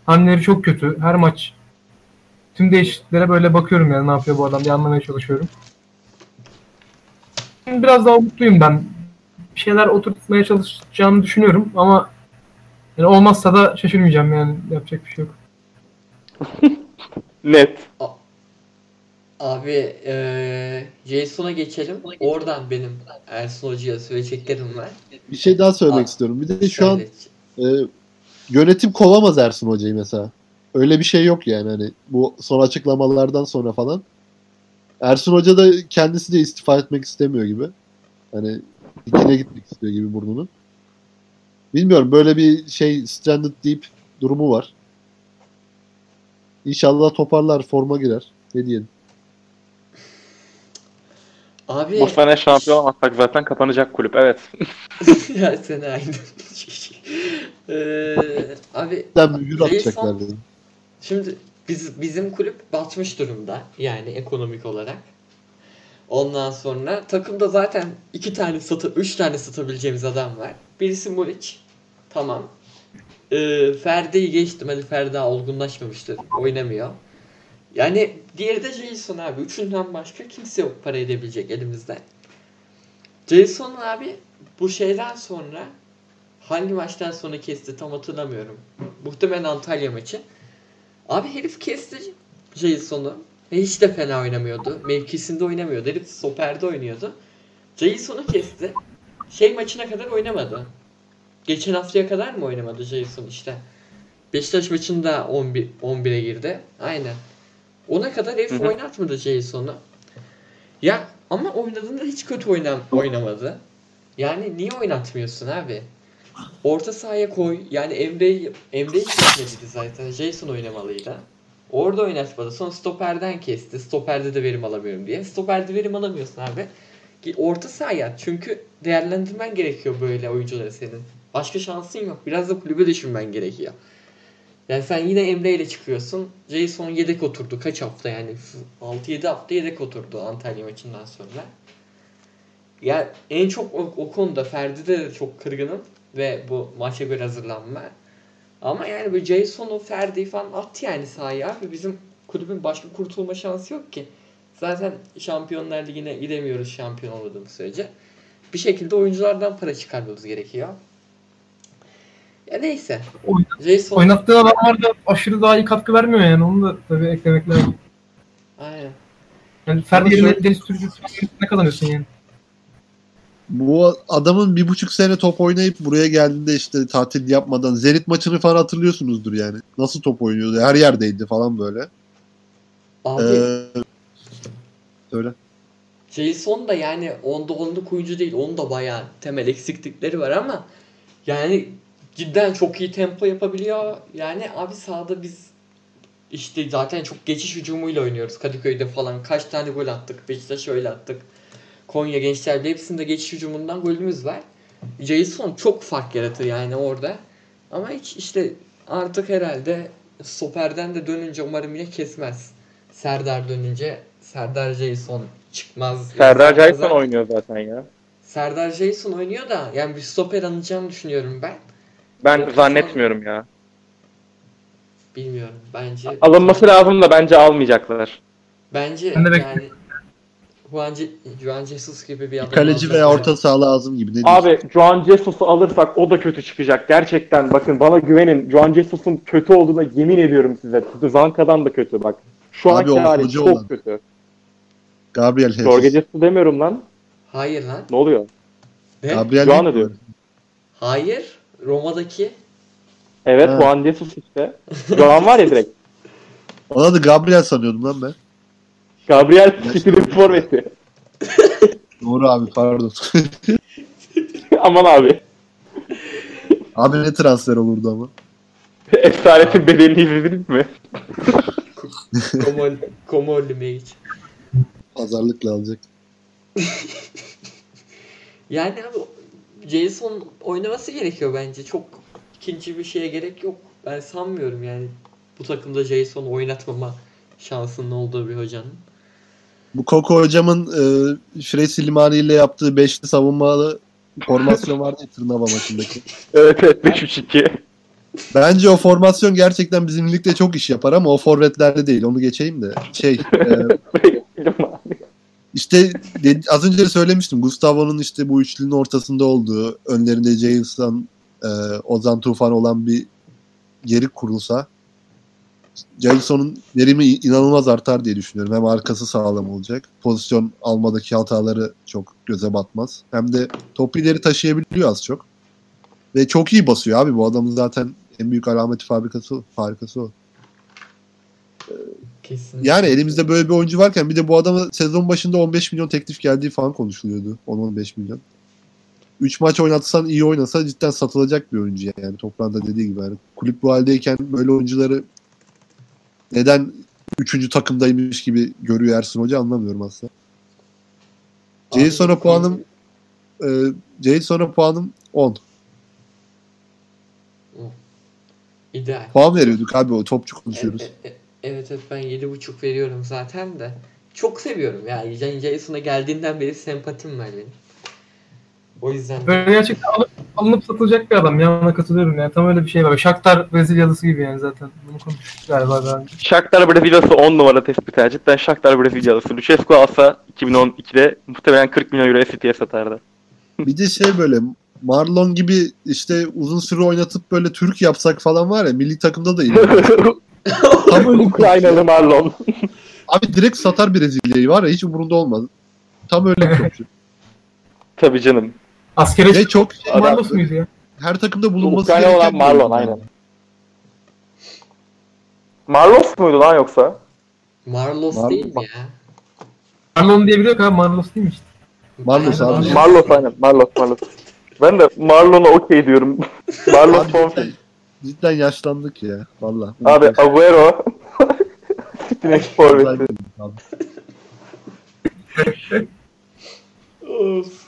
Hamleleri çok kötü. Her maç tüm değişikliklere böyle bakıyorum yani ne yapıyor bu adam diye anlamaya çalışıyorum. Biraz daha umutluyum ben. Bir şeyler oturtmaya çalışacağını düşünüyorum ama yani olmazsa da şaşırmayacağım yani yapacak bir şey yok. <laughs> Net. Abi eee Jason'a geçelim. Oradan benim Ersin Hoca'ya söyleyeceklerim var. Bir şey daha söylemek Aa, istiyorum. Bir de şu an e, yönetim kovamaz Ersun Hoca'yı mesela. Öyle bir şey yok yani hani bu son açıklamalardan sonra falan. Ersun Hoca da kendisi de istifa etmek istemiyor gibi. Hani dikine gitmek istiyor gibi burnunu. Bilmiyorum böyle bir şey stranded deyip durumu var. İnşallah toparlar forma girer. Ne diyelim. Abi Bu sene şampiyon olmazsak zaten kapanacak kulüp. Evet. <laughs> ya <laughs> sen aynı. Eee, abi Ben mühür atacaklar dedim. Şimdi biz bizim kulüp batmış durumda yani ekonomik olarak. Ondan sonra takımda zaten iki tane satı, üç tane satabileceğimiz adam var. Birisi Muric. Tamam. Ee, Ferdi'yi geçtim. Hadi Ferdi olgunlaşmamıştır. Oynamıyor. Yani diğeri de Jason abi. Üçünden başka kimse yok para edebilecek elimizde. Jason abi bu şeyden sonra hangi maçtan sonra kesti tam hatırlamıyorum. Muhtemelen Antalya maçı. Abi herif kesti Jason'u. Ve hiç de fena oynamıyordu. Mevkisinde oynamıyordu. Herif stoperde oynuyordu. Jason'u kesti. Şey maçına kadar oynamadı. Geçen haftaya kadar mı oynamadı Jason işte. Beşiktaş maçında 11 11'e girdi. Aynen. Ona kadar herif Hı hı. oynatmadı Jason'u. Ya ama oynadığında hiç kötü oynam oynamadı. Yani niye oynatmıyorsun abi? Orta sahaya koy. Yani Emre'yi Emre'yi kesmediydi zaten. Jason oynamalıydı. Orada oynatmadı. Sonra stoperden kesti. Stoperde de verim alamıyorum diye. Stoperde verim alamıyorsun abi. Ki Orta sahaya. Çünkü değerlendirmen gerekiyor böyle oyuncuları senin. Başka şansın yok. Biraz da kulübe düşünmen gerekiyor. Yani sen yine Emre ile çıkıyorsun. Jason yedek oturdu. Kaç hafta yani? 6-7 hafta yedek oturdu Antalya maçından sonra. Ya en çok o, o konuda Ferdi'de de çok kırgınım ve bu maça göre hazırlanma. Ama yani bu Jason'u Ferdi falan at yani sahaya abi. Bizim kulübün başka kurtulma şansı yok ki. Zaten Şampiyonlar Ligi'ne gidemiyoruz şampiyon olmadığımız sürece. Bir şekilde oyunculardan para çıkarmamız gerekiyor. Ya neyse. Oyn- Jason Oynattığı adamlar da aşırı daha iyi katkı vermiyor yani onu da tabii eklemek lazım. Aynen. Yani Ferdi yerine şöyle- Deniz Türücü ne kazanıyorsun yani? Bu adamın bir buçuk sene top oynayıp buraya geldiğinde işte tatil yapmadan Zenit maçını falan hatırlıyorsunuzdur yani. Nasıl top oynuyordu? Her yerdeydi falan böyle. Abi Ee, söyle. Jason da yani onda onluk oyuncu değil. Onun da bayağı temel eksiklikleri var ama yani cidden çok iyi tempo yapabiliyor. Yani abi sahada biz işte zaten çok geçiş hücumuyla oynuyoruz. Kadıköy'de falan kaç tane gol attık. Beşiktaş'a öyle attık. Konya Gençler'de hepsinde geçiş hücumundan golümüz var. Jason çok fark yaratır yani orada. Ama hiç işte artık herhalde stoperden de dönünce umarım yine kesmez. Serdar dönünce Serdar Jason çıkmaz. Serdar Yani Jason oynuyor zaten ya. Serdar Jason oynuyor da yani bir stoper alınacağını düşünüyorum ben. Ben Yok, zannetmiyorum ya. Bilmiyorum bence. Alınması lazım da bence almayacaklar. Bence Ben de yani. Juan, Juan Jesus gibi bir adam Kaleci ya. orta saha lazım gibi. Ne? Abi Juan Jesus'u alırsak o da kötü çıkacak. Gerçekten bakın bana güvenin. Juan Jesus'un kötü olduğuna yemin ediyorum size. Zanka'dan da kötü bak. Şu Abi anki o hali hoca çok olan. kötü. Gabriel Jesus. Jorge Jesus demiyorum lan. Hayır lan. Ne oluyor? Ne? Gabriel Şu an değil mi? diyor. Hayır. Roma'daki Evet Ha. Juan Jesus işte. Juan var ya direkt. Ona da Gabriel sanıyordum lan ben. Gabriel City'nin forveti. <laughs> Doğru abi pardon. <laughs> Aman abi. abi ne transfer olurdu ama. Esaretin bedelini izlediniz mi? <laughs> Komol, Komolli Mage. Pazarlıkla alacak. Yani abi Jason oynaması gerekiyor bence. Çok ikinci bir şeye gerek yok. Ben sanmıyorum yani bu takımda Jason oynatmama şansının olduğu bir hocanın. Bu Koko hocamın e, Fresi Limani ile yaptığı beşli savunmalı formasyon vardı ya Tırnava maçındaki. Evet evet 5-3-2. Bence o formasyon gerçekten bizim ligde çok iş yapar ama o forvetlerde değil. Onu geçeyim de. Şey, e, <laughs> işte az önce söylemiştim. Gustavo'nun işte bu üçlünün ortasında olduğu, önlerinde Jason, e, Ozan Tufan olan bir geri kurulsa Jason'un verimi inanılmaz artar diye düşünüyorum. Hem arkası sağlam olacak. Pozisyon almadaki hataları çok göze batmaz. Hem de topu ileri taşıyabiliyor az çok. Ve çok iyi basıyor abi. Bu adamın zaten en büyük alameti fabrikası o. Farikası o. Kesin. Yani elimizde böyle bir oyuncu varken bir de bu adama sezon başında 15 milyon teklif geldiği falan konuşuluyordu. 10-15 milyon. 3 maç oynatsan iyi oynasa cidden satılacak bir oyuncu yani. Toprağında dediği gibi. Yani kulüp bu haldeyken böyle oyuncuları neden 3. takımdaymış gibi görüyor Ersun Hoca anlamıyorum aslında. C'yi sonra puanım e, sonra puanım 10. İdeal. Puan veriyorduk abi o topçu konuşuyoruz. E- e- Evet evet ben 7.5 veriyorum zaten de. Çok seviyorum ya. Yani Jason'a geldiğinden beri sempatim var benim. O yüzden Böyle gerçekten alıp, alınıp satılacak bir adam. Yanına katılıyorum yani. Tam öyle bir şey var. Shakhtar Brezilyalısı gibi yani zaten. Bunu konuştuk galiba daha önce. Shakhtar Brezilyası 10 numara tespit. Yani cidden Shakhtar Brezilyalısı. Lucescu alsa 2012'de muhtemelen 40 milyon euroya City'ye satardı. <laughs> Bir de şey böyle Marlon gibi işte uzun süre oynatıp böyle Türk yapsak falan var ya milli takımda da iyi. <laughs> Tam öyle Ukraynalı Marlon. Abi direkt satar Brezilya'yı var ya hiç umurunda olmaz. Tam öyle bir topçu. Tabii canım. Askere Ve çok şey, Adam- Marlos muydu ya? her takımda bulunması Ukrayna gereken olan bir Marlon oyuncu. aynen. Marlos muydu lan yoksa? Marlos Mar- değil mi ya? Marlon diye biri yok abi. Marlos değil mi işte? Marlos Aynen, abi. Marlos aynen. Marlos Marlos. Ben de Marlon'a okey diyorum. <laughs> Marlos Abi, son Cidden yaşlandık ya. Valla. Abi Agüero. <laughs> City'nin forveti. Abi. <laughs> Of.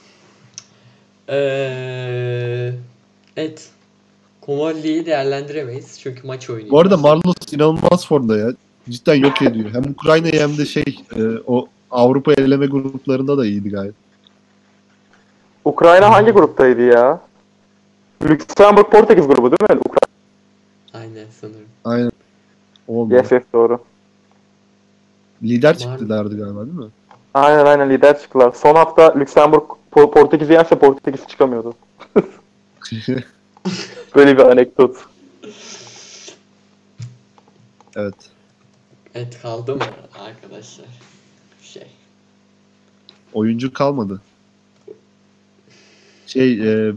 Ee, evet. Komolli'yi değerlendiremeyiz çünkü maç oynuyor. Bu arada Marlos inanılmaz formda ya. Cidden yok ediyor. Hem Ukrayna'yı hem de şey e, o Avrupa eleme gruplarında da iyiydi gayet. Ukrayna hangi gruptaydı ya? Lüksemburg Portekiz grubu değil mi? Ukrayna. Aynen sanırım. Aynen. Olmuyor. Yes yes doğru. Lider çıktılardı galiba değil mi? Aynen aynen lider çıktılar. Son hafta Lüksemburg Portekiz'i yense Portekiz çıkamıyordu. <laughs> Böyle bir anekdot. evet. Evet kaldı mı arkadaşlar? Şey. Oyuncu kalmadı. Şey e,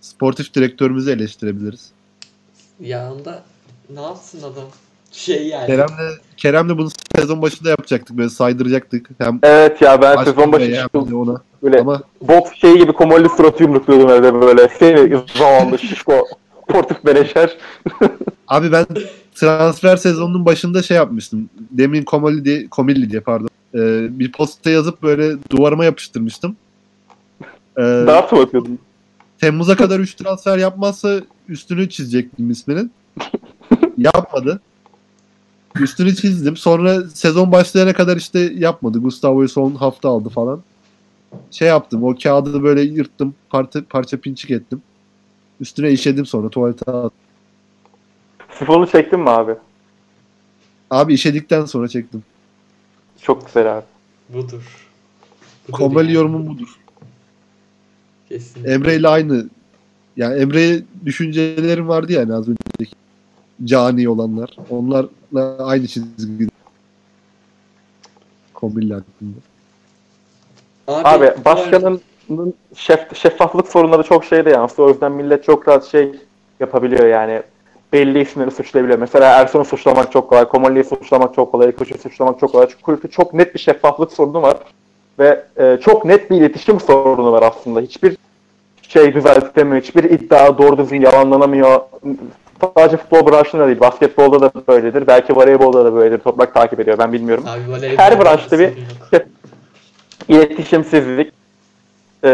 sportif direktörümüzü eleştirebiliriz. Yanında ne yapsın adam? Şey yani. Kerem'le Kerem'le bunu sezon başında yapacaktık. Böyle saydıracaktık. Hem Evet ya ben sezon başı hem de ona. Böyle Ama boks şeyi gibi komolli suratı yumrukluyordum evde böyle. Seni zamanlı şişko <laughs> sportif menajer. <laughs> abi ben transfer sezonunun başında şey yapmıştım. Demin Komilli diye, Komilli diye pardon. E, bir posta yazıp böyle duvarıma yapıştırmıştım. E, Dart mı atıyordun? Temmuz'a kadar 3 transfer yapmazsa üstünü çizecektim isminin. <laughs> Yapmadı. Üstünü çizdim. Sonra sezon başlayana kadar işte yapmadı. Gustavo'yu son hafta aldı falan. Şey yaptım. O kağıdı böyle yırttım. Parça, parça pinçik ettim. Üstüne işedim sonra tuvalete attım. Sifonu çektin mi abi? Abi işedikten sonra çektim. Çok güzel abi. Budur. Budur Komali yani. yorumum budur. Kesin. Emre ile aynı. Yani Emre'ye düşüncelerim vardı yani az önceki. Cani olanlar. Onlarla aynı çizgi. Komili hakkında. Abi bu başkanın şef, şeffaflık sorunları çok şeyde yansıyor. O yüzden millet çok rahat şey yapabiliyor yani. Belli isimleri suçlayabiliyor. Mesela Ersun'u suçlamak çok kolay, Komoli'yi suçlamak çok kolay, Koç'u suçlamak çok kolay. Çünkü kulüpte çok net bir şeffaflık sorunu var. Ve e, çok net bir iletişim sorunu var aslında. Hiçbir şey düzeltemiyor, hiçbir iddia doğru düzgün yalanlanamıyor. Sadece futbol branşında değil, basketbolda da böyledir. Belki voleybolda da böyledir. Toprak takip ediyor, ben bilmiyorum Abi her branşta bir- yok. İletişimsizlik, e,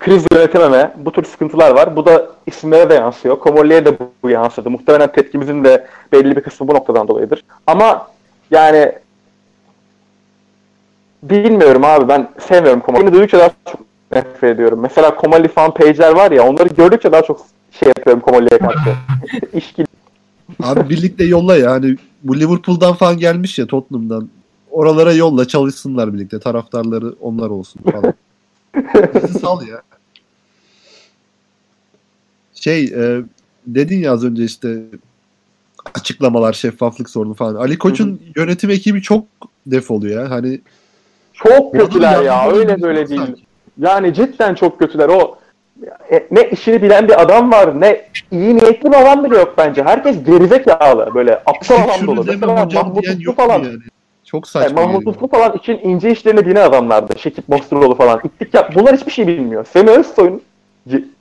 kriz yönetememe, bu tür sıkıntılar var. Bu da isimlere de yansıyor. Komolli'ye de bu, bu yansıdı. Muhtemelen tepkimizin de belli bir kısmı bu noktadan dolayıdır. Ama yani bilmiyorum abi ben sevmiyorum Komolli'yi. Duydukça daha çok nefret ediyorum. Mesela Komolli fan page'ler var ya onları gördükçe daha çok şey yapıyorum Komolli'ye karşı. <laughs> İşkili. Abi birlikte yolla ya. Hani bu Liverpool'dan falan gelmiş ya Tottenham'dan. Oralara yolla çalışsınlar birlikte. Taraftarları onlar olsun falan. <laughs> Bizi sal ya. Şey e, dedin ya az önce işte açıklamalar, şeffaflık sorunu falan. Ali Koç'un yönetim ekibi çok defoluyor ya. Hani Çok kötüler ya. Öyle böyle değil. sanki. Yani cidden çok kötüler. O e, ne işini bilen bir adam var ne iyi niyetli bir adam bile yok bence. Herkes gerizekalı böyle aptal adam dolu. Mesela Mahmut diyen yok falan. yani? Çok Yani saçma Mahmut geliyor. Uslu falan için ince işlerini bilen adamlardı. Şekip Mosturoğlu falan. İttik ya. Bunlar hiçbir şey bilmiyor. Semih Özsoy'un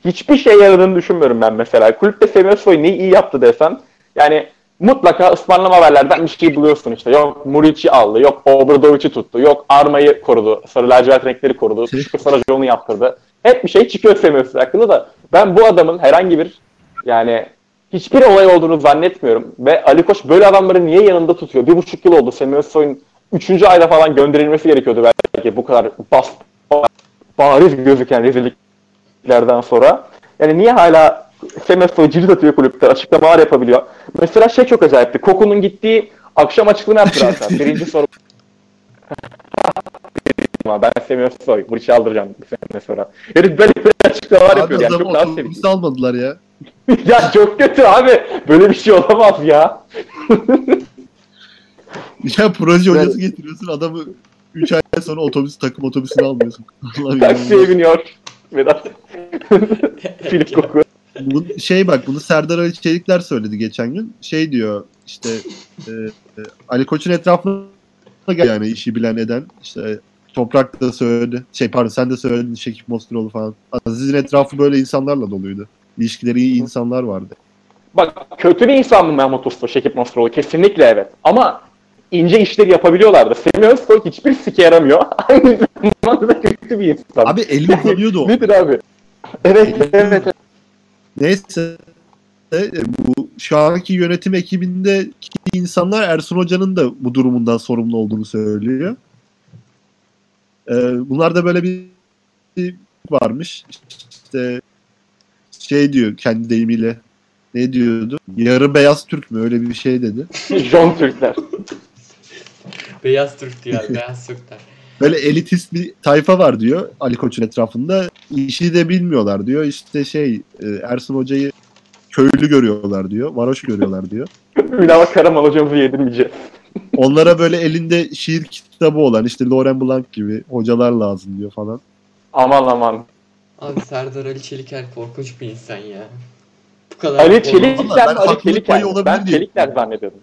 hiçbir şey yaradığını düşünmüyorum ben mesela. Kulüpte Semih Özsoy neyi iyi yaptı desen yani mutlaka ısmarlama haberlerden bir şey buluyorsun işte. Yok Muriç'i aldı, yok Obradovic'i tuttu, yok Arma'yı korudu, sarı lacivert renkleri korudu, Şey- Şükrü Saracoğlu'nu yaptırdı. Hep bir şey çıkıyor Semih Özsoy hakkında da ben bu adamın herhangi bir yani hiçbir olay olduğunu zannetmiyorum. Ve Ali Koç böyle adamları niye yanında tutuyor? Bir buçuk yıl oldu Semih Özsoy'un üçüncü ayda falan gönderilmesi gerekiyordu belki bu kadar bas, bariz gözüken rezilliklerden sonra. Yani niye hala Semih Özsoy cirit atıyor kulüpte, açıklamalar yapabiliyor. Mesela şey çok acayipti. Koku'nun gittiği akşam açıklama yaptı zaten. <laughs> Birinci soru. Ben Semih Özsoy, bu işi aldıracağım bir sene sonra. Herif böyle bir açıklamalar Abi yapıyor. Yani çok daha sevindim. almadılar ya. <laughs> ya çok kötü abi. Böyle bir şey olamaz ya. <laughs> Ya proje hocası getiriyorsun adamı 3 ay sonra otobüs takım otobüsüne almıyorsun. <laughs> Allah'ım Taksiye biniyor. Vedat. Filip Koku. Bu, şey bak bunu Serdar Ali Çelikler söyledi geçen gün. Şey diyor işte e, e, Ali Koç'un etrafına yani işi bilen eden işte Toprak da söyledi. Şey pardon sen de söyledin Şekip Mosturoğlu falan. Aziz'in etrafı böyle insanlarla doluydu. İlişkileri iyi insanlar vardı. Bak kötü bir insan mı Mehmet Usta, Şekip Nostroğlu? Kesinlikle evet. Ama ince işleri yapabiliyorlardı. Semih Özsoy hiçbir sike yaramıyor. <laughs> Aynı zamanda da kötü bir insan. Abi elini uzanıyordu o. Nedir abi? Evet, evet. evet. Neyse e, bu şu anki yönetim ekibindeki insanlar Ersun Hoca'nın da bu durumundan sorumlu olduğunu söylüyor. E, bunlar da böyle bir varmış. İşte şey diyor kendi deyimiyle ne diyordu? Yarı beyaz Türk mü? Öyle bir şey dedi. <laughs> John Türkler. Beyaz Türk diyor <laughs> beyaz Türkler. Böyle elitist bir tayfa var diyor Ali Koç'un etrafında. İşi de bilmiyorlar diyor. İşte şey e, Ersun Hoca'yı köylü görüyorlar diyor. Varoş görüyorlar diyor. <laughs> Ünal Karaman hocamızı yedirmeyeceğiz. Onlara böyle elinde şiir kitabı olan işte Laurent Blanc gibi hocalar lazım diyor falan. Aman aman. Abi Serdar Ali Çeliker korkunç bir insan ya. Bu kadar. Ali. Çelikler mi? Ben Ali haklılık payı olabilir Ben diye Çelikler düşünüyorum. zannediyordum.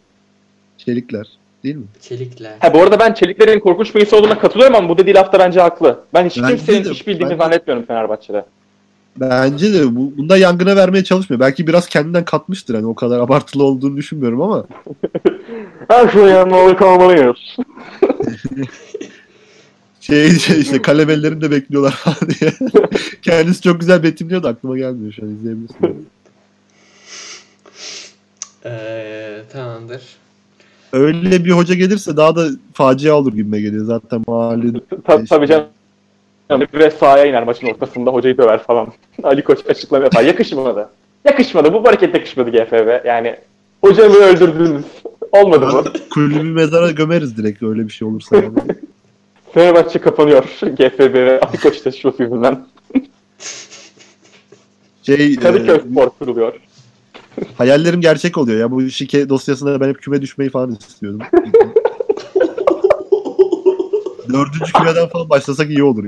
Çelikler değil mi? Çelikler. Ha bu arada ben Çelikler'in korkunç bir insan olduğuna katılıyorum ama bu dediği lafta bence haklı. Ben hiç Bence kimsenin de, iş bildiğini ben- zannetmiyorum Fenerbahçe'de. Bence de bu, bunda yangına vermeye çalışmıyor. Belki biraz kendinden katmıştır hani o kadar abartılı olduğunu düşünmüyorum ama <laughs> Her şey yanına kalmalıyız. <laughs> şey, şey işte kalemellerini de bekliyorlar <laughs> falan diye. <laughs> Kendisi çok güzel betimliyor da aklıma gelmiyor şu an izleyebilirsin. Ee, tamamdır. Öyle bir hoca gelirse daha da facia olur gibime geliyor. Zaten mahalle <laughs> Ta- tabii canım. Ve sahaya iner maçın ortasında hocayı döver falan. Ali Koç açıklama yapar. Yakışmadı. Yakışmadı. Bu hareket yakışmadı GFB. Yani hocamı öldürdünüz. Olmadı bu. kulübü mezara gömeriz direkt öyle bir şey olursa. Yani. Fenerbahçe kapanıyor. <laughs> GFB ve Aykoç taşıyoruz yüzünden. Şey, Kadıköy e, Spor kuruluyor. <laughs> hayallerim gerçek oluyor ya. Bu şike dosyasında ben hep küme düşmeyi falan istiyordum. <laughs> Dördüncü kümeden falan başlasak iyi olur.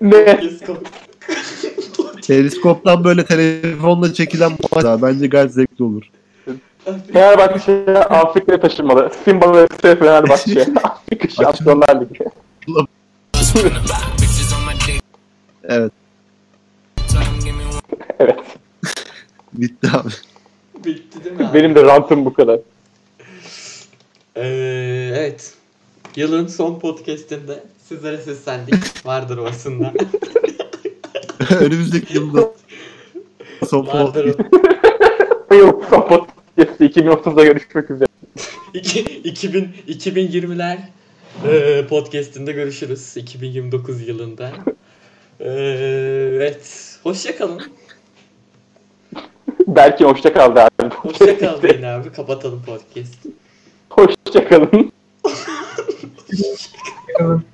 Ne? Periskoptan böyle telefonla çekilen maç bence gayet zevkli olur. Fenerbahçe Afrika'ya taşınmalı. Simba ve Fenerbahçe. <laughs> Afrika Şampiyonlar Ligi. <laughs> Evet, Evet. bitti abi. Bitti değil mi abi? Benim de rantım bu kadar. Ee, evet. Yılın son podcastinde sizlere seslendik. Vardır ovasında. <laughs> Önümüzdeki yılda son Vardır podcast. yıl son podcast'te 2030'da görüşmek üzere. <laughs> İki- 2000, 2020'ler e, podcastinde görüşürüz. 2029 yılında. Ee, evet. Hoşça kalın. <laughs> Belki hoşça kaldı abi. Hoşça kal Beyin abi. Kapatalım podcast. Hoşça kalın. Bakalım.